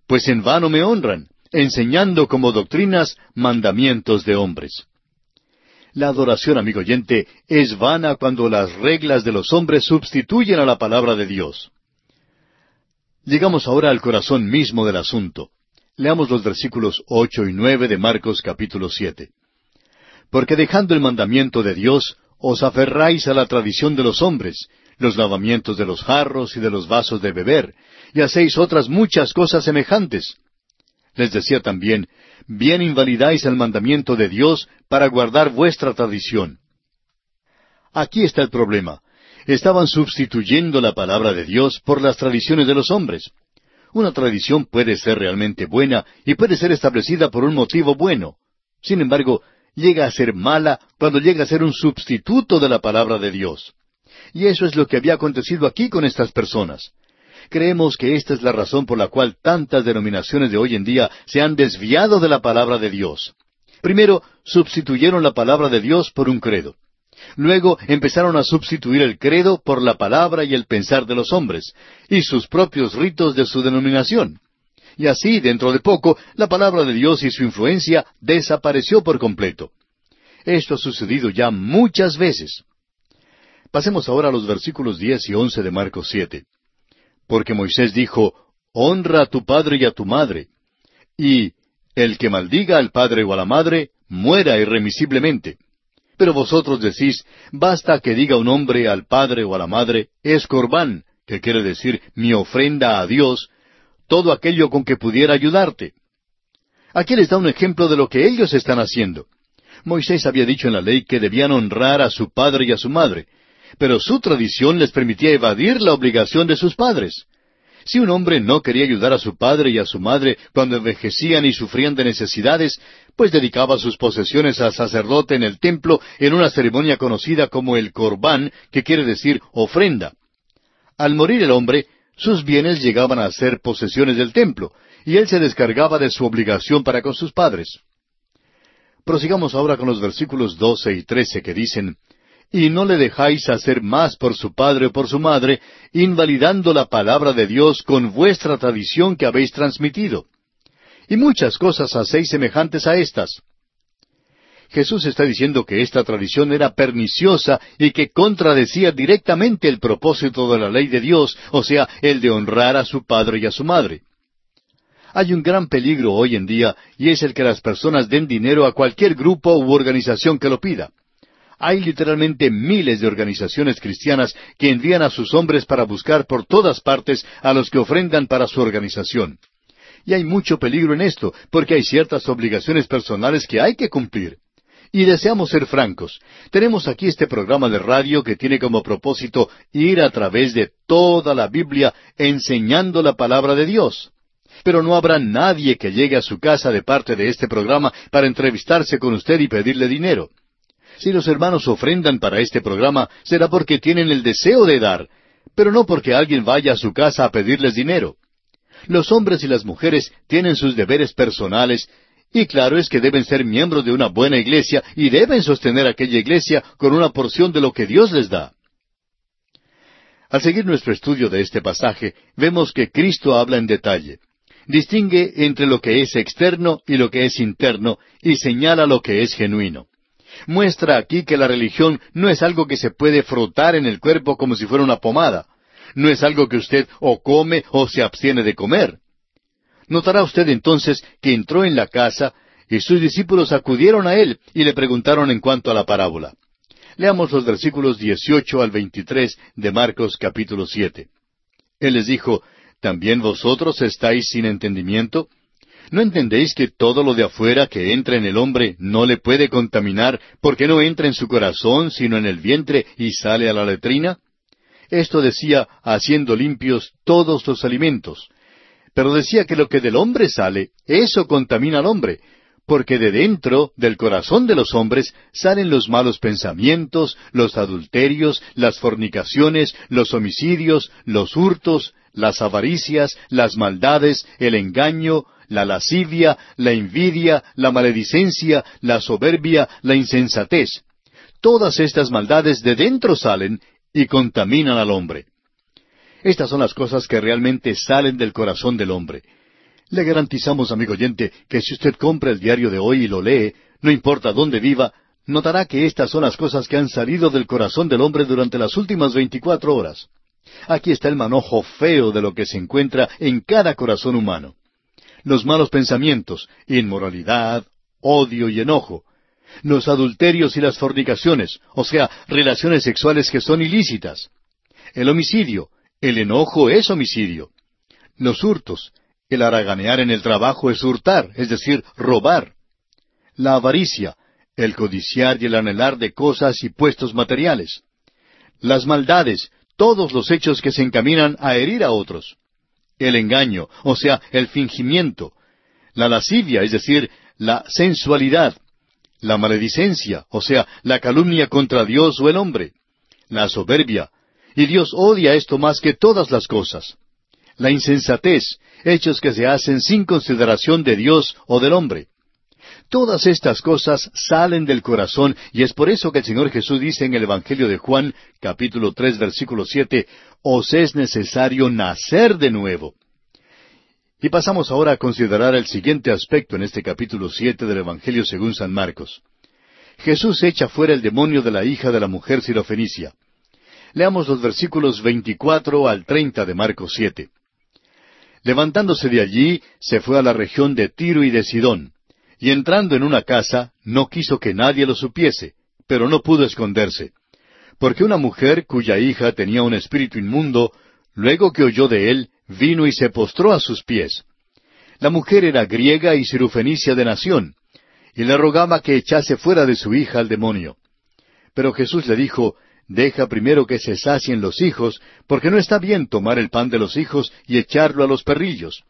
Pues en vano me honran, enseñando como doctrinas mandamientos de hombres. La adoración, amigo oyente, es vana cuando las reglas de los hombres sustituyen a la palabra de Dios. Llegamos ahora al corazón mismo del asunto. Leamos los versículos ocho y nueve de Marcos capítulo siete. Porque dejando el mandamiento de Dios, os aferráis a la tradición de los hombres, los lavamientos de los jarros y de los vasos de beber, y hacéis otras muchas cosas semejantes. Les decía también, bien invalidáis el mandamiento de Dios para guardar vuestra tradición. Aquí está el problema. Estaban sustituyendo la palabra de Dios por las tradiciones de los hombres. Una tradición puede ser realmente buena y puede ser establecida por un motivo bueno. Sin embargo, llega a ser mala cuando llega a ser un sustituto de la palabra de Dios. Y eso es lo que había acontecido aquí con estas personas. Creemos que esta es la razón por la cual tantas denominaciones de hoy en día se han desviado de la palabra de Dios. Primero, sustituyeron la palabra de Dios por un credo. Luego empezaron a sustituir el credo por la palabra y el pensar de los hombres, y sus propios ritos de su denominación. Y así, dentro de poco, la palabra de Dios y su influencia desapareció por completo. Esto ha sucedido ya muchas veces. Pasemos ahora a los versículos diez y once de Marcos siete. Porque Moisés dijo, Honra a tu padre y a tu madre. Y el que maldiga al padre o a la madre, muera irremisiblemente. Pero vosotros decís, basta que diga un hombre al padre o a la madre, es corbán, que quiere decir mi ofrenda a Dios, todo aquello con que pudiera ayudarte. Aquí les da un ejemplo de lo que ellos están haciendo. Moisés había dicho en la ley que debían honrar a su padre y a su madre, pero su tradición les permitía evadir la obligación de sus padres. Si un hombre no quería ayudar a su padre y a su madre cuando envejecían y sufrían de necesidades, pues dedicaba sus posesiones al sacerdote en el templo en una ceremonia conocida como el corbán, que quiere decir ofrenda. Al morir el hombre, sus bienes llegaban a ser posesiones del templo, y él se descargaba de su obligación para con sus padres. Prosigamos ahora con los versículos doce y trece que dicen y no le dejáis hacer más por su padre o por su madre, invalidando la palabra de Dios con vuestra tradición que habéis transmitido. Y muchas cosas hacéis semejantes a estas. Jesús está diciendo que esta tradición era perniciosa y que contradecía directamente el propósito de la ley de Dios, o sea, el de honrar a su padre y a su madre. Hay un gran peligro hoy en día y es el que las personas den dinero a cualquier grupo u organización que lo pida. Hay literalmente miles de organizaciones cristianas que envían a sus hombres para buscar por todas partes a los que ofrendan para su organización. Y hay mucho peligro en esto, porque hay ciertas obligaciones personales que hay que cumplir. Y deseamos ser francos. Tenemos aquí este programa de radio que tiene como propósito ir a través de toda la Biblia enseñando la palabra de Dios. Pero no habrá nadie que llegue a su casa de parte de este programa para entrevistarse con usted y pedirle dinero. Si los hermanos ofrendan para este programa, será porque tienen el deseo de dar, pero no porque alguien vaya a su casa a pedirles dinero. Los hombres y las mujeres tienen sus deberes personales, y claro es que deben ser miembros de una buena iglesia y deben sostener aquella iglesia con una porción de lo que Dios les da. Al seguir nuestro estudio de este pasaje, vemos que Cristo habla en detalle. distingue entre lo que es externo y lo que es interno y señala lo que es genuino. Muestra aquí que la religión no es algo que se puede frotar en el cuerpo como si fuera una pomada. No es algo que usted o come o se abstiene de comer. Notará usted entonces que entró en la casa y sus discípulos acudieron a él y le preguntaron en cuanto a la parábola. Leamos los versículos 18 al 23 de Marcos capítulo 7. Él les dijo, ¿También vosotros estáis sin entendimiento? ¿No entendéis que todo lo de afuera que entra en el hombre no le puede contaminar porque no entra en su corazón sino en el vientre y sale a la letrina? Esto decía haciendo limpios todos los alimentos. Pero decía que lo que del hombre sale, eso contamina al hombre, porque de dentro del corazón de los hombres salen los malos pensamientos, los adulterios, las fornicaciones, los homicidios, los hurtos, las avaricias, las maldades, el engaño, la lascivia, la envidia, la maledicencia, la soberbia, la insensatez. Todas estas maldades de dentro salen y contaminan al hombre. Estas son las cosas que realmente salen del corazón del hombre. Le garantizamos, amigo oyente, que si usted compra el diario de hoy y lo lee, no importa dónde viva, notará que estas son las cosas que han salido del corazón del hombre durante las últimas veinticuatro horas. Aquí está el manojo feo de lo que se encuentra en cada corazón humano. Los malos pensamientos, inmoralidad, odio y enojo. Los adulterios y las fornicaciones, o sea, relaciones sexuales que son ilícitas. El homicidio, el enojo es homicidio. Los hurtos, el haraganear en el trabajo es hurtar, es decir, robar. La avaricia, el codiciar y el anhelar de cosas y puestos materiales. Las maldades, todos los hechos que se encaminan a herir a otros. El engaño, o sea, el fingimiento. La lascivia, es decir, la sensualidad. La maledicencia, o sea, la calumnia contra Dios o el hombre. La soberbia. Y Dios odia esto más que todas las cosas. La insensatez, hechos que se hacen sin consideración de Dios o del hombre. Todas estas cosas salen del corazón y es por eso que el Señor Jesús dice en el Evangelio de Juan, capítulo tres, versículo siete, os es necesario nacer de nuevo. Y pasamos ahora a considerar el siguiente aspecto en este capítulo siete del Evangelio según San Marcos. Jesús echa fuera el demonio de la hija de la mujer sirofenicia. Leamos los versículos veinticuatro al treinta de Marcos siete. Levantándose de allí, se fue a la región de Tiro y de Sidón, y entrando en una casa, no quiso que nadie lo supiese, pero no pudo esconderse, porque una mujer cuya hija tenía un espíritu inmundo, luego que oyó de él, vino y se postró a sus pies. La mujer era griega y cirufenicia de nación, y le rogaba que echase fuera de su hija al demonio. Pero Jesús le dijo, Deja primero que se sacien los hijos, porque no está bien tomar el pan de los hijos y echarlo a los perrillos.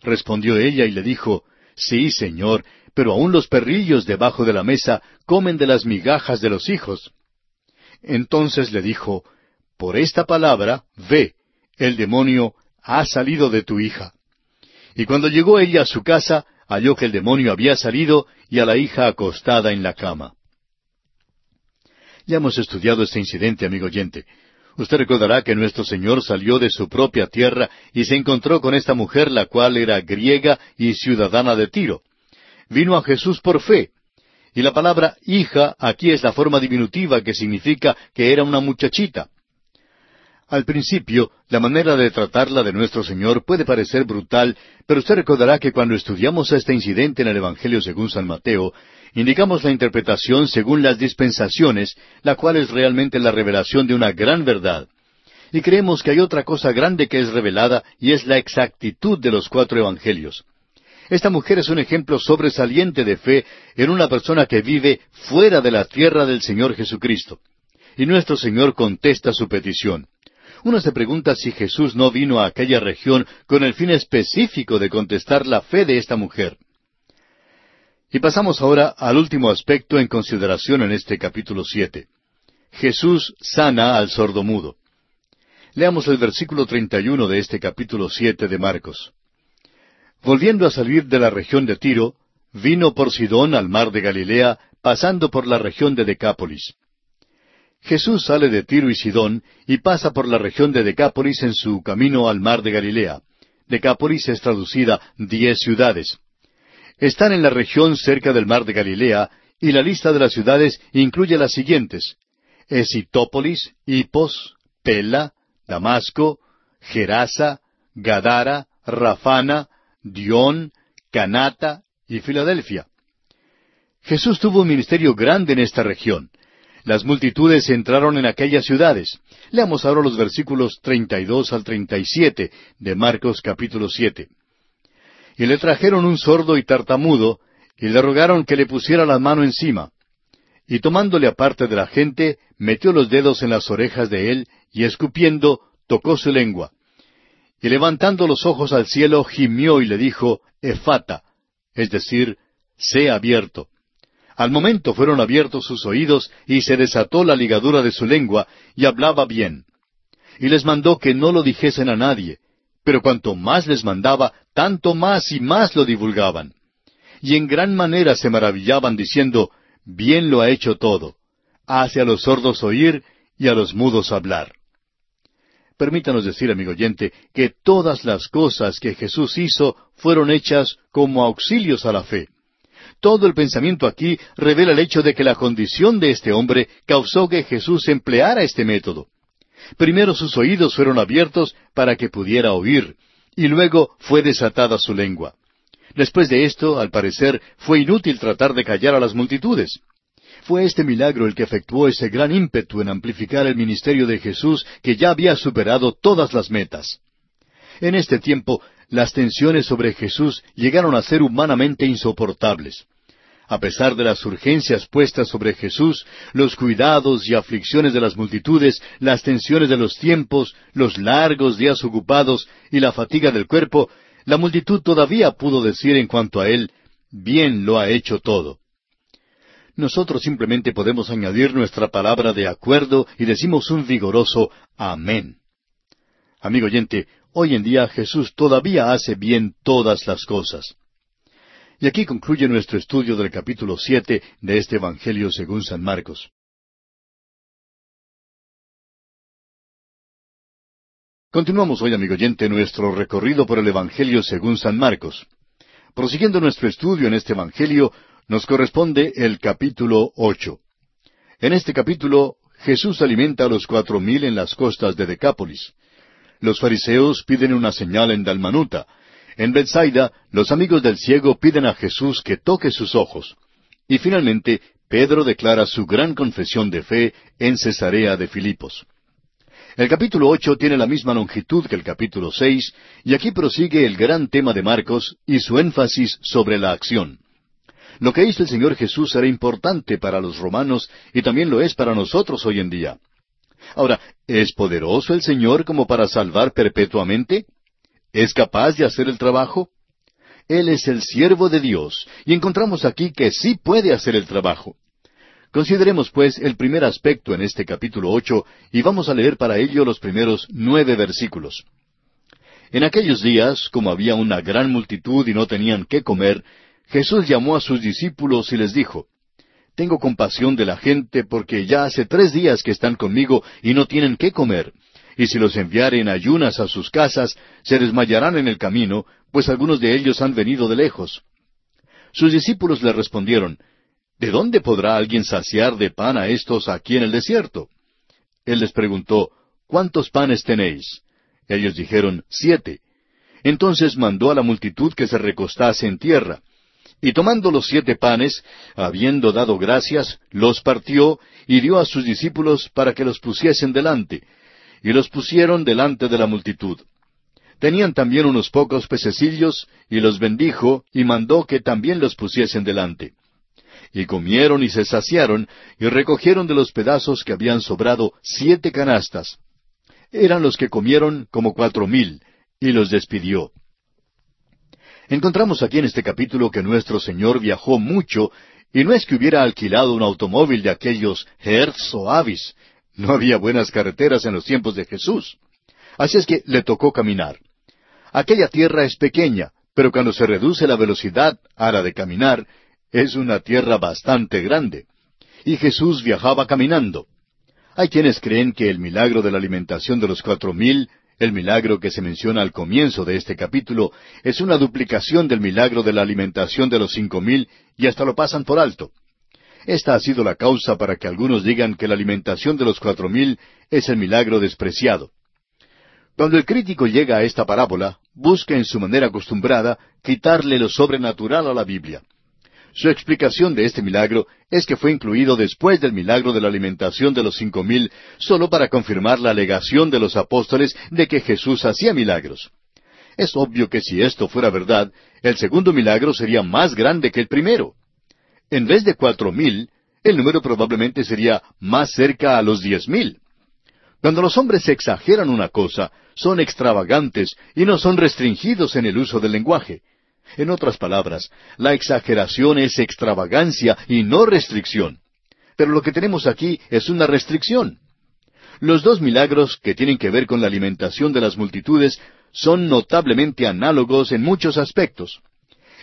Respondió ella y le dijo, Sí, Señor, pero aun los perrillos debajo de la mesa comen de las migajas de los hijos. Entonces le dijo, Por esta palabra, ve, el demonio ha salido de tu hija. Y cuando llegó ella a su casa, halló que el demonio había salido y a la hija acostada en la cama. Ya hemos estudiado este incidente, amigo oyente. Usted recordará que nuestro Señor salió de su propia tierra y se encontró con esta mujer, la cual era griega y ciudadana de Tiro. Vino a Jesús por fe. Y la palabra hija aquí es la forma diminutiva que significa que era una muchachita. Al principio, la manera de tratarla de nuestro Señor puede parecer brutal, pero usted recordará que cuando estudiamos este incidente en el Evangelio según San Mateo, indicamos la interpretación según las dispensaciones, la cual es realmente la revelación de una gran verdad. Y creemos que hay otra cosa grande que es revelada, y es la exactitud de los cuatro Evangelios. Esta mujer es un ejemplo sobresaliente de fe en una persona que vive fuera de la tierra del Señor Jesucristo. Y nuestro Señor contesta su petición. Uno se pregunta si Jesús no vino a aquella región con el fin específico de contestar la fe de esta mujer. Y pasamos ahora al último aspecto en consideración en este capítulo siete. Jesús sana al sordomudo. Leamos el versículo treinta y uno de este capítulo siete de Marcos. Volviendo a salir de la región de Tiro, vino por Sidón al mar de Galilea, pasando por la región de Decápolis. Jesús sale de Tiro y Sidón y pasa por la región de Decápolis en su camino al mar de Galilea. Decápolis es traducida diez ciudades. Están en la región cerca del mar de Galilea, y la lista de las ciudades incluye las siguientes. Esitópolis, Hipos, Pela, Damasco, Gerasa, Gadara, Rafana, Dion, Canata y Filadelfia. Jesús tuvo un ministerio grande en esta región. Las multitudes entraron en aquellas ciudades. Leamos ahora los versículos 32 al 37 de Marcos capítulo 7. Y le trajeron un sordo y tartamudo, y le rogaron que le pusiera la mano encima. Y tomándole aparte de la gente, metió los dedos en las orejas de él, y escupiendo, tocó su lengua. Y levantando los ojos al cielo, gimió y le dijo, Efata, es decir, sea abierto. Al momento fueron abiertos sus oídos y se desató la ligadura de su lengua y hablaba bien. Y les mandó que no lo dijesen a nadie, pero cuanto más les mandaba, tanto más y más lo divulgaban. Y en gran manera se maravillaban diciendo, bien lo ha hecho todo. Hace a los sordos oír y a los mudos hablar. Permítanos decir, amigo oyente, que todas las cosas que Jesús hizo fueron hechas como auxilios a la fe. Todo el pensamiento aquí revela el hecho de que la condición de este hombre causó que Jesús empleara este método. Primero sus oídos fueron abiertos para que pudiera oír, y luego fue desatada su lengua. Después de esto, al parecer, fue inútil tratar de callar a las multitudes. Fue este milagro el que efectuó ese gran ímpetu en amplificar el ministerio de Jesús que ya había superado todas las metas. En este tiempo las tensiones sobre Jesús llegaron a ser humanamente insoportables. A pesar de las urgencias puestas sobre Jesús, los cuidados y aflicciones de las multitudes, las tensiones de los tiempos, los largos días ocupados y la fatiga del cuerpo, la multitud todavía pudo decir en cuanto a él, bien lo ha hecho todo. Nosotros simplemente podemos añadir nuestra palabra de acuerdo y decimos un vigoroso Amén. Amigo oyente, Hoy en día Jesús todavía hace bien todas las cosas. Y aquí concluye nuestro estudio del capítulo siete de este Evangelio según San Marcos. Continuamos hoy, amigo oyente, nuestro recorrido por el Evangelio según San Marcos. Prosiguiendo nuestro estudio en este Evangelio, nos corresponde el capítulo ocho. En este capítulo, Jesús alimenta a los cuatro mil en las costas de Decápolis. Los fariseos piden una señal en Dalmanuta. En Bethsaida, los amigos del ciego piden a Jesús que toque sus ojos. Y finalmente, Pedro declara su gran confesión de fe en Cesarea de Filipos. El capítulo ocho tiene la misma longitud que el capítulo seis, y aquí prosigue el gran tema de Marcos y su énfasis sobre la acción. Lo que hizo el Señor Jesús era importante para los romanos y también lo es para nosotros hoy en día. Ahora, ¿es poderoso el Señor como para salvar perpetuamente? ¿Es capaz de hacer el trabajo? Él es el siervo de Dios, y encontramos aquí que sí puede hacer el trabajo. Consideremos, pues, el primer aspecto en este capítulo ocho, y vamos a leer para ello los primeros nueve versículos. En aquellos días, como había una gran multitud y no tenían qué comer, Jesús llamó a sus discípulos y les dijo, tengo compasión de la gente porque ya hace tres días que están conmigo y no tienen qué comer. Y si los enviare en ayunas a sus casas, se desmayarán en el camino, pues algunos de ellos han venido de lejos. Sus discípulos le respondieron, ¿De dónde podrá alguien saciar de pan a estos aquí en el desierto? Él les preguntó, ¿Cuántos panes tenéis? Ellos dijeron, Siete. Entonces mandó a la multitud que se recostase en tierra. Y tomando los siete panes, habiendo dado gracias, los partió y dio a sus discípulos para que los pusiesen delante, y los pusieron delante de la multitud. Tenían también unos pocos pececillos, y los bendijo, y mandó que también los pusiesen delante. Y comieron y se saciaron, y recogieron de los pedazos que habían sobrado siete canastas. Eran los que comieron como cuatro mil, y los despidió. Encontramos aquí en este capítulo que nuestro Señor viajó mucho y no es que hubiera alquilado un automóvil de aquellos Hertz o Avis. No había buenas carreteras en los tiempos de Jesús. Así es que le tocó caminar. Aquella tierra es pequeña, pero cuando se reduce la velocidad a la de caminar, es una tierra bastante grande. Y Jesús viajaba caminando. Hay quienes creen que el milagro de la alimentación de los cuatro mil El milagro que se menciona al comienzo de este capítulo es una duplicación del milagro de la alimentación de los cinco mil y hasta lo pasan por alto. Esta ha sido la causa para que algunos digan que la alimentación de los cuatro mil es el milagro despreciado. Cuando el crítico llega a esta parábola, busca en su manera acostumbrada quitarle lo sobrenatural a la Biblia. Su explicación de este milagro es que fue incluido después del milagro de la alimentación de los cinco mil, solo para confirmar la alegación de los apóstoles de que Jesús hacía milagros. Es obvio que si esto fuera verdad, el segundo milagro sería más grande que el primero. En vez de cuatro mil, el número probablemente sería más cerca a los diez mil. Cuando los hombres exageran una cosa, son extravagantes y no son restringidos en el uso del lenguaje. En otras palabras, la exageración es extravagancia y no restricción. Pero lo que tenemos aquí es una restricción. Los dos milagros que tienen que ver con la alimentación de las multitudes son notablemente análogos en muchos aspectos.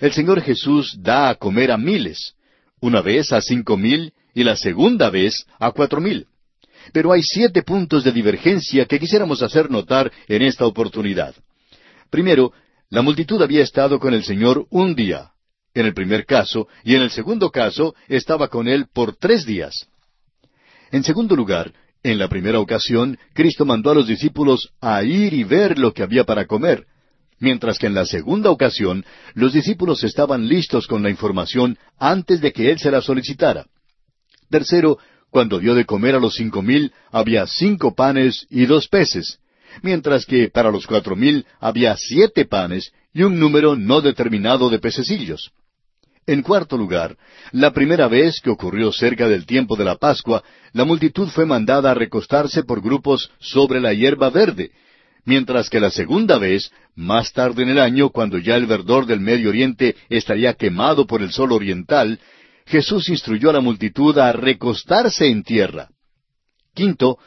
El Señor Jesús da a comer a miles, una vez a cinco mil y la segunda vez a cuatro mil. Pero hay siete puntos de divergencia que quisiéramos hacer notar en esta oportunidad. Primero, la multitud había estado con el Señor un día, en el primer caso, y en el segundo caso estaba con Él por tres días. En segundo lugar, en la primera ocasión, Cristo mandó a los discípulos a ir y ver lo que había para comer, mientras que en la segunda ocasión los discípulos estaban listos con la información antes de que Él se la solicitara. Tercero, cuando dio de comer a los cinco mil, había cinco panes y dos peces, mientras que para los cuatro mil había siete panes y un número no determinado de pececillos. En cuarto lugar, la primera vez que ocurrió cerca del tiempo de la Pascua, la multitud fue mandada a recostarse por grupos sobre la hierba verde, mientras que la segunda vez, más tarde en el año, cuando ya el verdor del Medio Oriente estaría quemado por el sol oriental, Jesús instruyó a la multitud a recostarse en tierra. Quinto,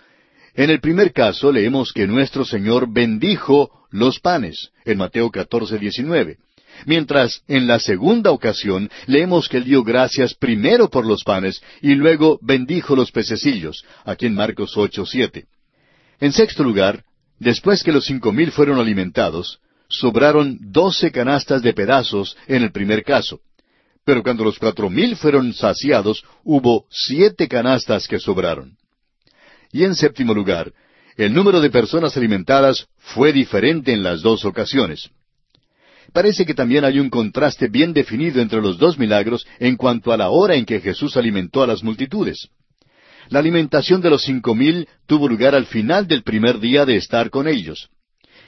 en el primer caso leemos que nuestro Señor bendijo los panes, en Mateo 14, 19. Mientras en la segunda ocasión leemos que Él dio gracias primero por los panes y luego bendijo los pececillos, aquí en Marcos 8, 7. En sexto lugar, después que los cinco mil fueron alimentados, sobraron doce canastas de pedazos en el primer caso. Pero cuando los cuatro mil fueron saciados, hubo siete canastas que sobraron. Y en séptimo lugar, el número de personas alimentadas fue diferente en las dos ocasiones. Parece que también hay un contraste bien definido entre los dos milagros en cuanto a la hora en que Jesús alimentó a las multitudes. La alimentación de los cinco mil tuvo lugar al final del primer día de estar con ellos.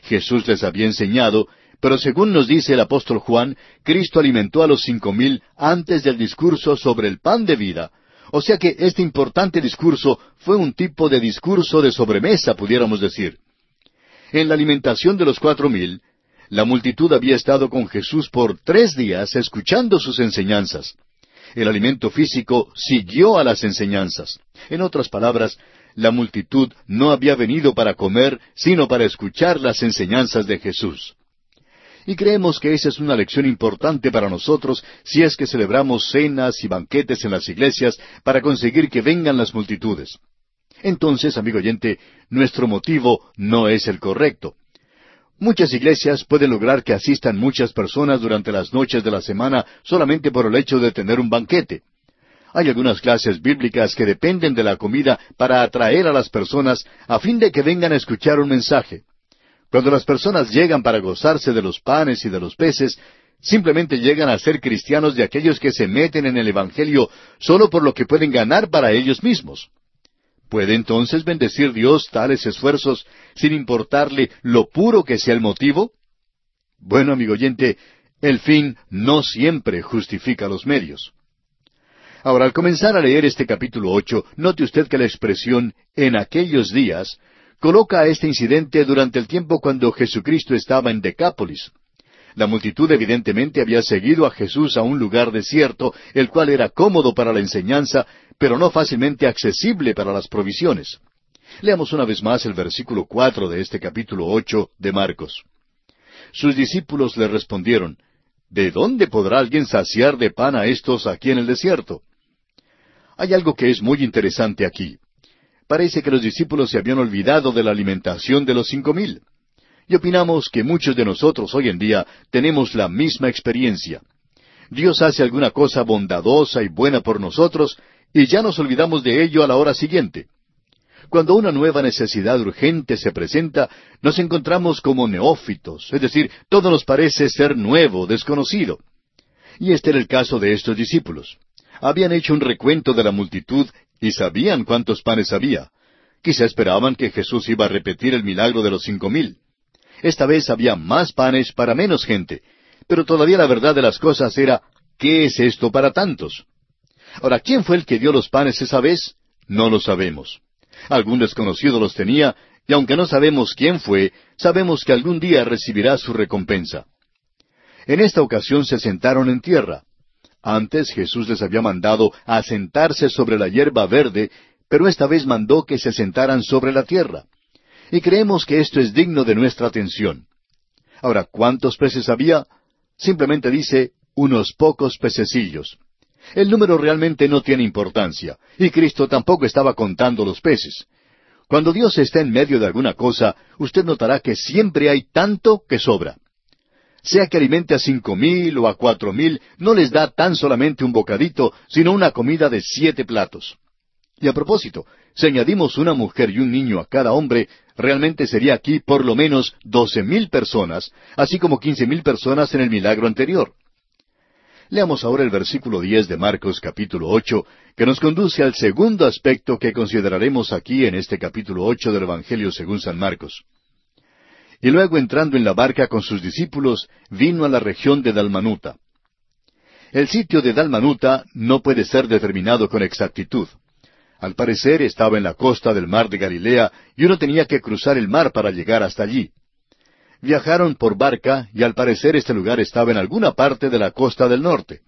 Jesús les había enseñado, pero según nos dice el apóstol Juan, Cristo alimentó a los cinco mil antes del discurso sobre el pan de vida, o sea que este importante discurso fue un tipo de discurso de sobremesa, pudiéramos decir. En la alimentación de los cuatro mil, la multitud había estado con Jesús por tres días escuchando sus enseñanzas. El alimento físico siguió a las enseñanzas. En otras palabras, la multitud no había venido para comer, sino para escuchar las enseñanzas de Jesús. Y creemos que esa es una lección importante para nosotros si es que celebramos cenas y banquetes en las iglesias para conseguir que vengan las multitudes. Entonces, amigo oyente, nuestro motivo no es el correcto. Muchas iglesias pueden lograr que asistan muchas personas durante las noches de la semana solamente por el hecho de tener un banquete. Hay algunas clases bíblicas que dependen de la comida para atraer a las personas a fin de que vengan a escuchar un mensaje. Cuando las personas llegan para gozarse de los panes y de los peces, simplemente llegan a ser cristianos de aquellos que se meten en el Evangelio solo por lo que pueden ganar para ellos mismos. ¿Puede entonces bendecir Dios tales esfuerzos sin importarle lo puro que sea el motivo? Bueno, amigo oyente, el fin no siempre justifica los medios. Ahora, al comenzar a leer este capítulo ocho, note usted que la expresión en aquellos días coloca este incidente durante el tiempo cuando Jesucristo estaba en Decápolis. La multitud evidentemente había seguido a Jesús a un lugar desierto, el cual era cómodo para la enseñanza, pero no fácilmente accesible para las provisiones. Leamos una vez más el versículo cuatro de este capítulo ocho de Marcos. Sus discípulos le respondieron, ¿De dónde podrá alguien saciar de pan a estos aquí en el desierto? Hay algo que es muy interesante aquí parece que los discípulos se habían olvidado de la alimentación de los cinco mil. Y opinamos que muchos de nosotros hoy en día tenemos la misma experiencia. Dios hace alguna cosa bondadosa y buena por nosotros y ya nos olvidamos de ello a la hora siguiente. Cuando una nueva necesidad urgente se presenta, nos encontramos como neófitos, es decir, todo nos parece ser nuevo, desconocido. Y este era el caso de estos discípulos. Habían hecho un recuento de la multitud y sabían cuántos panes había. Quizá esperaban que Jesús iba a repetir el milagro de los cinco mil. Esta vez había más panes para menos gente, pero todavía la verdad de las cosas era, ¿qué es esto para tantos? Ahora, ¿quién fue el que dio los panes esa vez? No lo sabemos. Algún desconocido los tenía, y aunque no sabemos quién fue, sabemos que algún día recibirá su recompensa. En esta ocasión se sentaron en tierra. Antes Jesús les había mandado a sentarse sobre la hierba verde, pero esta vez mandó que se sentaran sobre la tierra. Y creemos que esto es digno de nuestra atención. Ahora, ¿cuántos peces había? Simplemente dice unos pocos pececillos. El número realmente no tiene importancia, y Cristo tampoco estaba contando los peces. Cuando Dios está en medio de alguna cosa, usted notará que siempre hay tanto que sobra. Sea que alimente a cinco mil o a cuatro mil, no les da tan solamente un bocadito, sino una comida de siete platos. Y a propósito, si añadimos una mujer y un niño a cada hombre, realmente sería aquí por lo menos doce mil personas, así como quince mil personas en el milagro anterior. Leamos ahora el versículo diez de Marcos capítulo ocho, que nos conduce al segundo aspecto que consideraremos aquí en este capítulo ocho del Evangelio según San Marcos. Y luego entrando en la barca con sus discípulos, vino a la región de Dalmanuta. El sitio de Dalmanuta no puede ser determinado con exactitud. Al parecer estaba en la costa del mar de Galilea y uno tenía que cruzar el mar para llegar hasta allí. Viajaron por barca y al parecer este lugar estaba en alguna parte de la costa del norte.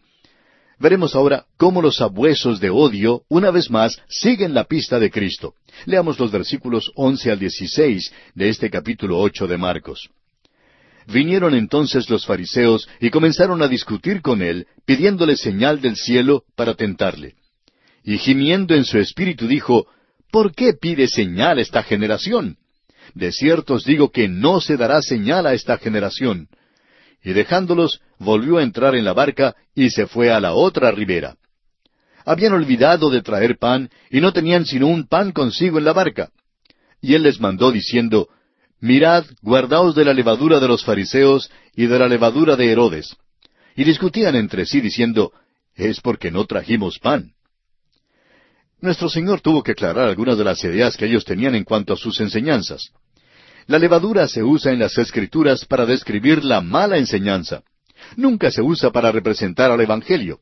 Veremos ahora cómo los abuesos de odio, una vez más, siguen la pista de Cristo. Leamos los versículos once al dieciséis de este capítulo ocho de Marcos. Vinieron entonces los fariseos y comenzaron a discutir con él, pidiéndole señal del cielo para tentarle. Y gimiendo en su espíritu dijo, ¿Por qué pide señal esta generación? De cierto os digo que no se dará señal a esta generación. Y dejándolos, volvió a entrar en la barca y se fue a la otra ribera. Habían olvidado de traer pan y no tenían sino un pan consigo en la barca. Y él les mandó diciendo, Mirad, guardaos de la levadura de los fariseos y de la levadura de Herodes. Y discutían entre sí diciendo, Es porque no trajimos pan. Nuestro Señor tuvo que aclarar algunas de las ideas que ellos tenían en cuanto a sus enseñanzas. La levadura se usa en las Escrituras para describir la mala enseñanza. Nunca se usa para representar al Evangelio.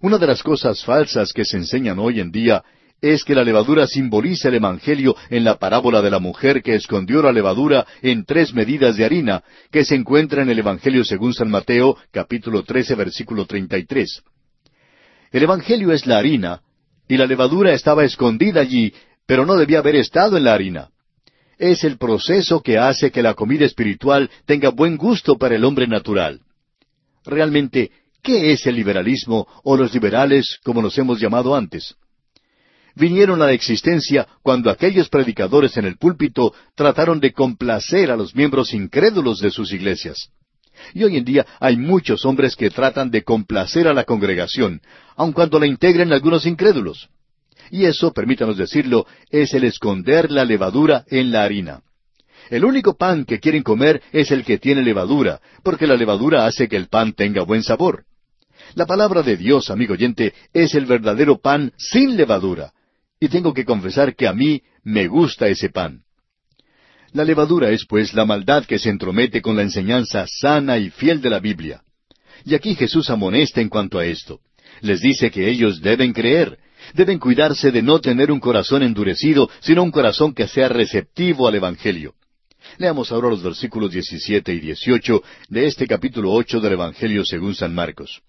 Una de las cosas falsas que se enseñan hoy en día es que la levadura simboliza el Evangelio en la parábola de la mujer que escondió la levadura en tres medidas de harina, que se encuentra en el Evangelio según San Mateo, capítulo 13, versículo 33. El Evangelio es la harina, y la levadura estaba escondida allí, pero no debía haber estado en la harina. Es el proceso que hace que la comida espiritual tenga buen gusto para el hombre natural. Realmente, ¿qué es el liberalismo o los liberales como los hemos llamado antes? Vinieron a la existencia cuando aquellos predicadores en el púlpito trataron de complacer a los miembros incrédulos de sus iglesias. Y hoy en día hay muchos hombres que tratan de complacer a la congregación, aun cuando la integren algunos incrédulos. Y eso, permítanos decirlo, es el esconder la levadura en la harina. El único pan que quieren comer es el que tiene levadura, porque la levadura hace que el pan tenga buen sabor. La palabra de Dios, amigo oyente, es el verdadero pan sin levadura. Y tengo que confesar que a mí me gusta ese pan. La levadura es, pues, la maldad que se entromete con la enseñanza sana y fiel de la Biblia. Y aquí Jesús amonesta en cuanto a esto. Les dice que ellos deben creer, deben cuidarse de no tener un corazón endurecido, sino un corazón que sea receptivo al Evangelio. Leamos ahora los versículos 17 y 18 de este capítulo 8 del Evangelio según San Marcos.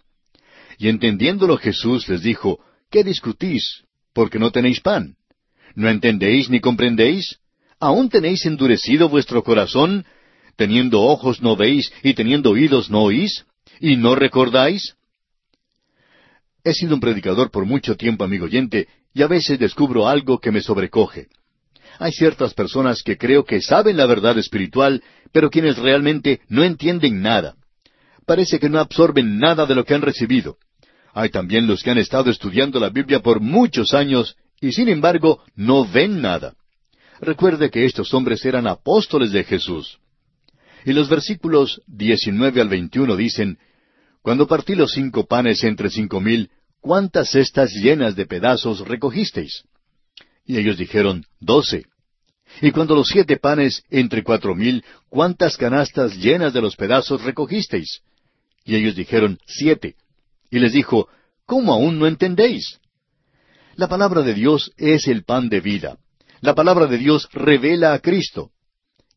Y entendiéndolo Jesús les dijo, ¿qué discutís? Porque no tenéis pan. ¿No entendéis ni comprendéis? ¿Aún tenéis endurecido vuestro corazón? ¿Teniendo ojos no veis y teniendo oídos no oís? ¿Y no recordáis? He sido un predicador por mucho tiempo, amigo oyente, y a veces descubro algo que me sobrecoge. Hay ciertas personas que creo que saben la verdad espiritual, pero quienes realmente no entienden nada. Parece que no absorben nada de lo que han recibido. Hay también los que han estado estudiando la Biblia por muchos años y sin embargo no ven nada. Recuerde que estos hombres eran apóstoles de Jesús. Y los versículos 19 al 21 dicen, Cuando partí los cinco panes entre cinco mil, ¿cuántas cestas llenas de pedazos recogisteis? Y ellos dijeron, doce. Y cuando los siete panes entre cuatro mil, ¿cuántas canastas llenas de los pedazos recogisteis? Y ellos dijeron, siete. Y les dijo, ¿cómo aún no entendéis? La palabra de Dios es el pan de vida. La palabra de Dios revela a Cristo.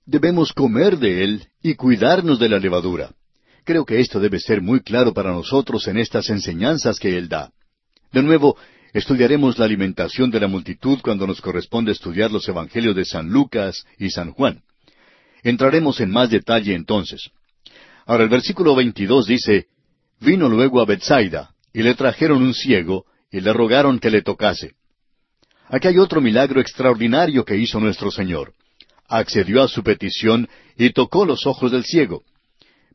Debemos comer de Él y cuidarnos de la levadura. Creo que esto debe ser muy claro para nosotros en estas enseñanzas que Él da. De nuevo, Estudiaremos la alimentación de la multitud cuando nos corresponde estudiar los Evangelios de San Lucas y San Juan. Entraremos en más detalle entonces. Ahora el versículo 22 dice, Vino luego a Bethsaida, y le trajeron un ciego, y le rogaron que le tocase. Aquí hay otro milagro extraordinario que hizo nuestro Señor. Accedió a su petición y tocó los ojos del ciego.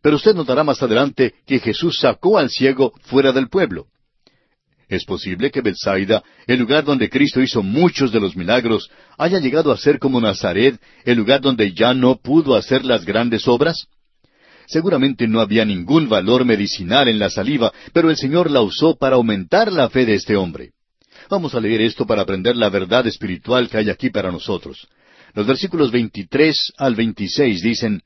Pero usted notará más adelante que Jesús sacó al ciego fuera del pueblo. Es posible que Bethsaida, el lugar donde Cristo hizo muchos de los milagros, haya llegado a ser como Nazaret, el lugar donde ya no pudo hacer las grandes obras. Seguramente no había ningún valor medicinal en la saliva, pero el Señor la usó para aumentar la fe de este hombre. Vamos a leer esto para aprender la verdad espiritual que hay aquí para nosotros. Los versículos 23 al 26 dicen,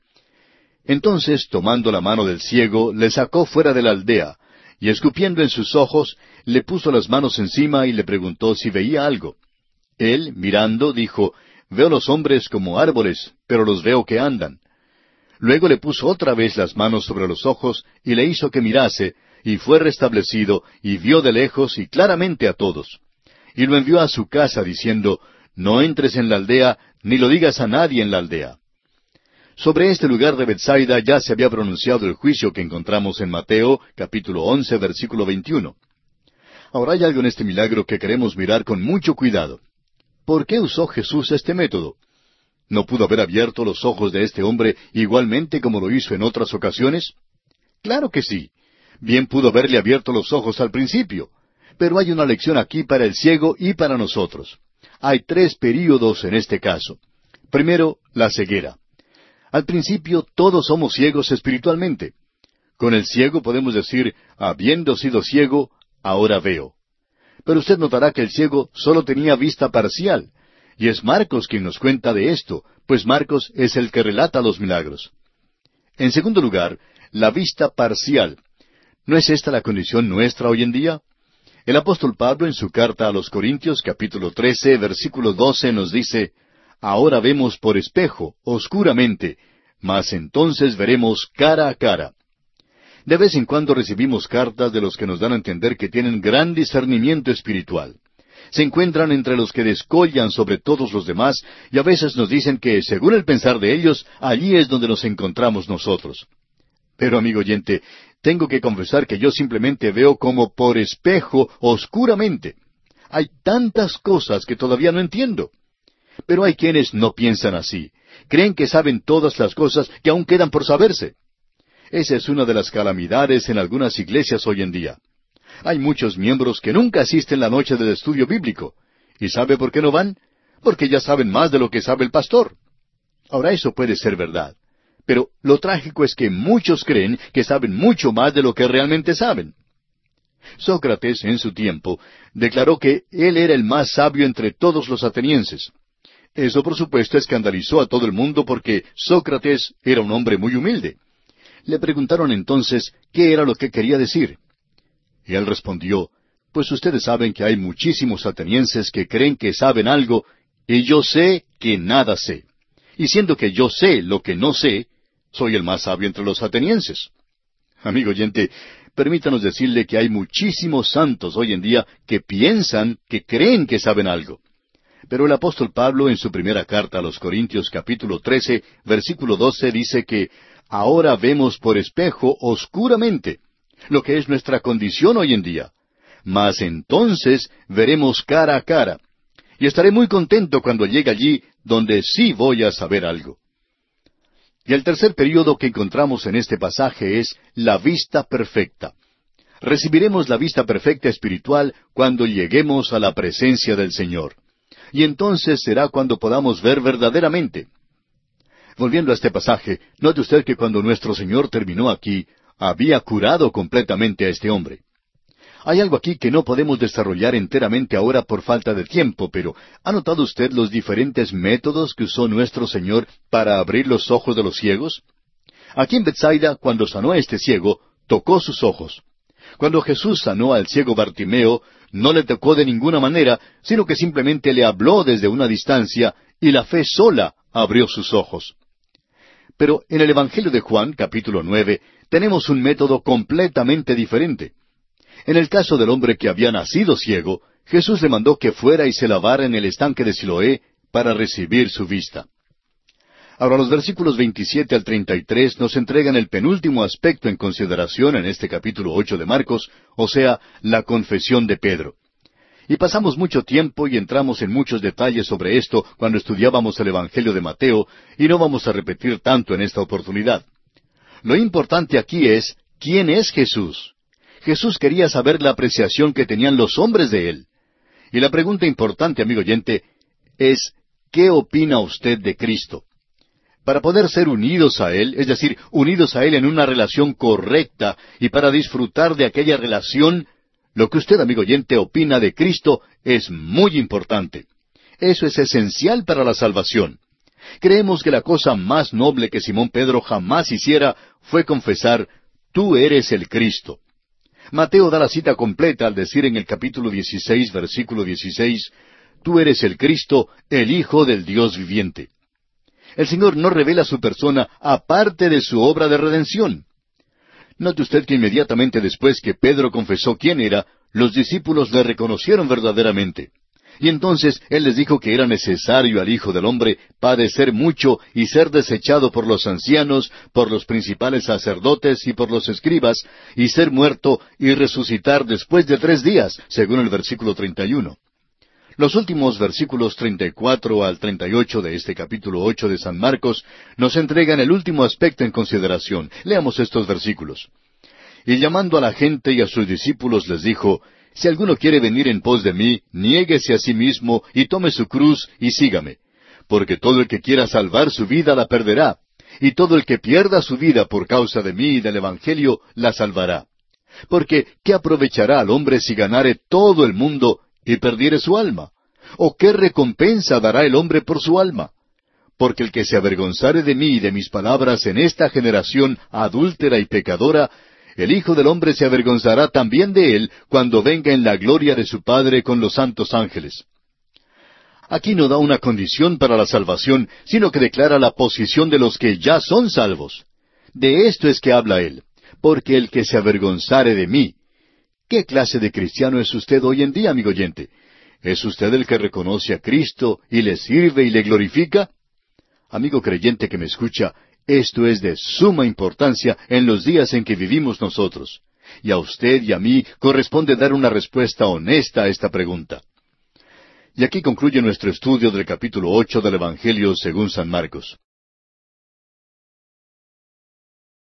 Entonces, tomando la mano del ciego, le sacó fuera de la aldea, y escupiendo en sus ojos, le puso las manos encima y le preguntó si veía algo. Él, mirando, dijo, Veo los hombres como árboles, pero los veo que andan. Luego le puso otra vez las manos sobre los ojos y le hizo que mirase, y fue restablecido, y vio de lejos y claramente a todos. Y lo envió a su casa diciendo, No entres en la aldea, ni lo digas a nadie en la aldea. Sobre este lugar de Bethsaida ya se había pronunciado el juicio que encontramos en Mateo capítulo once versículo veintiuno. Ahora hay algo en este milagro que queremos mirar con mucho cuidado. ¿Por qué usó Jesús este método? ¿No pudo haber abierto los ojos de este hombre igualmente como lo hizo en otras ocasiones? Claro que sí. Bien pudo haberle abierto los ojos al principio. Pero hay una lección aquí para el ciego y para nosotros. Hay tres períodos en este caso. Primero, la ceguera. Al principio todos somos ciegos espiritualmente. Con el ciego podemos decir, habiendo sido ciego, ahora veo. Pero usted notará que el ciego solo tenía vista parcial, y es Marcos quien nos cuenta de esto, pues Marcos es el que relata los milagros. En segundo lugar, la vista parcial. ¿No es esta la condición nuestra hoy en día? El apóstol Pablo en su carta a los Corintios capítulo 13 versículo 12 nos dice, Ahora vemos por espejo, oscuramente, mas entonces veremos cara a cara. De vez en cuando recibimos cartas de los que nos dan a entender que tienen gran discernimiento espiritual. Se encuentran entre los que descollan sobre todos los demás y a veces nos dicen que, según el pensar de ellos, allí es donde nos encontramos nosotros. Pero, amigo oyente, tengo que confesar que yo simplemente veo como por espejo oscuramente. Hay tantas cosas que todavía no entiendo. Pero hay quienes no piensan así. Creen que saben todas las cosas que aún quedan por saberse. Esa es una de las calamidades en algunas iglesias hoy en día. Hay muchos miembros que nunca asisten la noche del estudio bíblico. ¿Y sabe por qué no van? Porque ya saben más de lo que sabe el pastor. Ahora eso puede ser verdad. Pero lo trágico es que muchos creen que saben mucho más de lo que realmente saben. Sócrates, en su tiempo, declaró que él era el más sabio entre todos los atenienses. Eso, por supuesto, escandalizó a todo el mundo porque Sócrates era un hombre muy humilde. Le preguntaron entonces qué era lo que quería decir. Y él respondió, Pues ustedes saben que hay muchísimos atenienses que creen que saben algo, y yo sé que nada sé. Y siendo que yo sé lo que no sé, soy el más sabio entre los atenienses. Amigo oyente, permítanos decirle que hay muchísimos santos hoy en día que piensan, que creen que saben algo. Pero el apóstol Pablo en su primera carta a los Corintios capítulo 13, versículo 12 dice que ahora vemos por espejo oscuramente, lo que es nuestra condición hoy en día. Mas entonces veremos cara a cara. y estaré muy contento cuando llegue allí donde sí voy a saber algo. Y el tercer período que encontramos en este pasaje es la vista perfecta. Recibiremos la vista perfecta espiritual cuando lleguemos a la presencia del Señor. Y entonces será cuando podamos ver verdaderamente. Volviendo a este pasaje, note usted que cuando nuestro Señor terminó aquí, había curado completamente a este hombre. Hay algo aquí que no podemos desarrollar enteramente ahora por falta de tiempo, pero ¿ha notado usted los diferentes métodos que usó nuestro Señor para abrir los ojos de los ciegos? Aquí en Bethsaida, cuando sanó a este ciego, tocó sus ojos. Cuando Jesús sanó al ciego Bartimeo, no le tocó de ninguna manera, sino que simplemente le habló desde una distancia, y la fe sola abrió sus ojos. Pero en el Evangelio de Juan, capítulo nueve, tenemos un método completamente diferente. En el caso del hombre que había nacido ciego, Jesús le mandó que fuera y se lavara en el estanque de Siloé para recibir su vista. Ahora los versículos 27 al 33 nos entregan el penúltimo aspecto en consideración en este capítulo ocho de Marcos, o sea, la confesión de Pedro. Y pasamos mucho tiempo y entramos en muchos detalles sobre esto cuando estudiábamos el Evangelio de Mateo, y no vamos a repetir tanto en esta oportunidad. Lo importante aquí es, ¿quién es Jesús? Jesús quería saber la apreciación que tenían los hombres de él. Y la pregunta importante, amigo oyente, es, ¿qué opina usted de Cristo? Para poder ser unidos a Él, es decir, unidos a Él en una relación correcta y para disfrutar de aquella relación, lo que usted, amigo oyente, opina de Cristo es muy importante. Eso es esencial para la salvación. Creemos que la cosa más noble que Simón Pedro jamás hiciera fue confesar, Tú eres el Cristo. Mateo da la cita completa al decir en el capítulo 16, versículo 16, Tú eres el Cristo, el Hijo del Dios viviente. El Señor no revela su persona aparte de su obra de redención. Note usted que inmediatamente después que Pedro confesó quién era, los discípulos le reconocieron verdaderamente. Y entonces Él les dijo que era necesario al Hijo del Hombre padecer mucho y ser desechado por los ancianos, por los principales sacerdotes y por los escribas, y ser muerto y resucitar después de tres días, según el versículo 31. Los últimos versículos 34 al 38 de este capítulo 8 de San Marcos nos entregan el último aspecto en consideración. Leamos estos versículos. Y llamando a la gente y a sus discípulos les dijo, si alguno quiere venir en pos de mí, niéguese a sí mismo y tome su cruz y sígame. Porque todo el que quiera salvar su vida la perderá, y todo el que pierda su vida por causa de mí y del Evangelio la salvará. Porque, ¿qué aprovechará al hombre si ganare todo el mundo y perdiere su alma? ¿O qué recompensa dará el hombre por su alma? Porque el que se avergonzare de mí y de mis palabras en esta generación adúltera y pecadora, el Hijo del Hombre se avergonzará también de él cuando venga en la gloria de su Padre con los santos ángeles. Aquí no da una condición para la salvación, sino que declara la posición de los que ya son salvos. De esto es que habla él, porque el que se avergonzare de mí. ¿Qué clase de cristiano es usted hoy en día, amigo oyente? ¿Es usted el que reconoce a Cristo y le sirve y le glorifica? Amigo creyente que me escucha, esto es de suma importancia en los días en que vivimos nosotros. Y a usted y a mí corresponde dar una respuesta honesta a esta pregunta. Y aquí concluye nuestro estudio del capítulo ocho del Evangelio según San Marcos.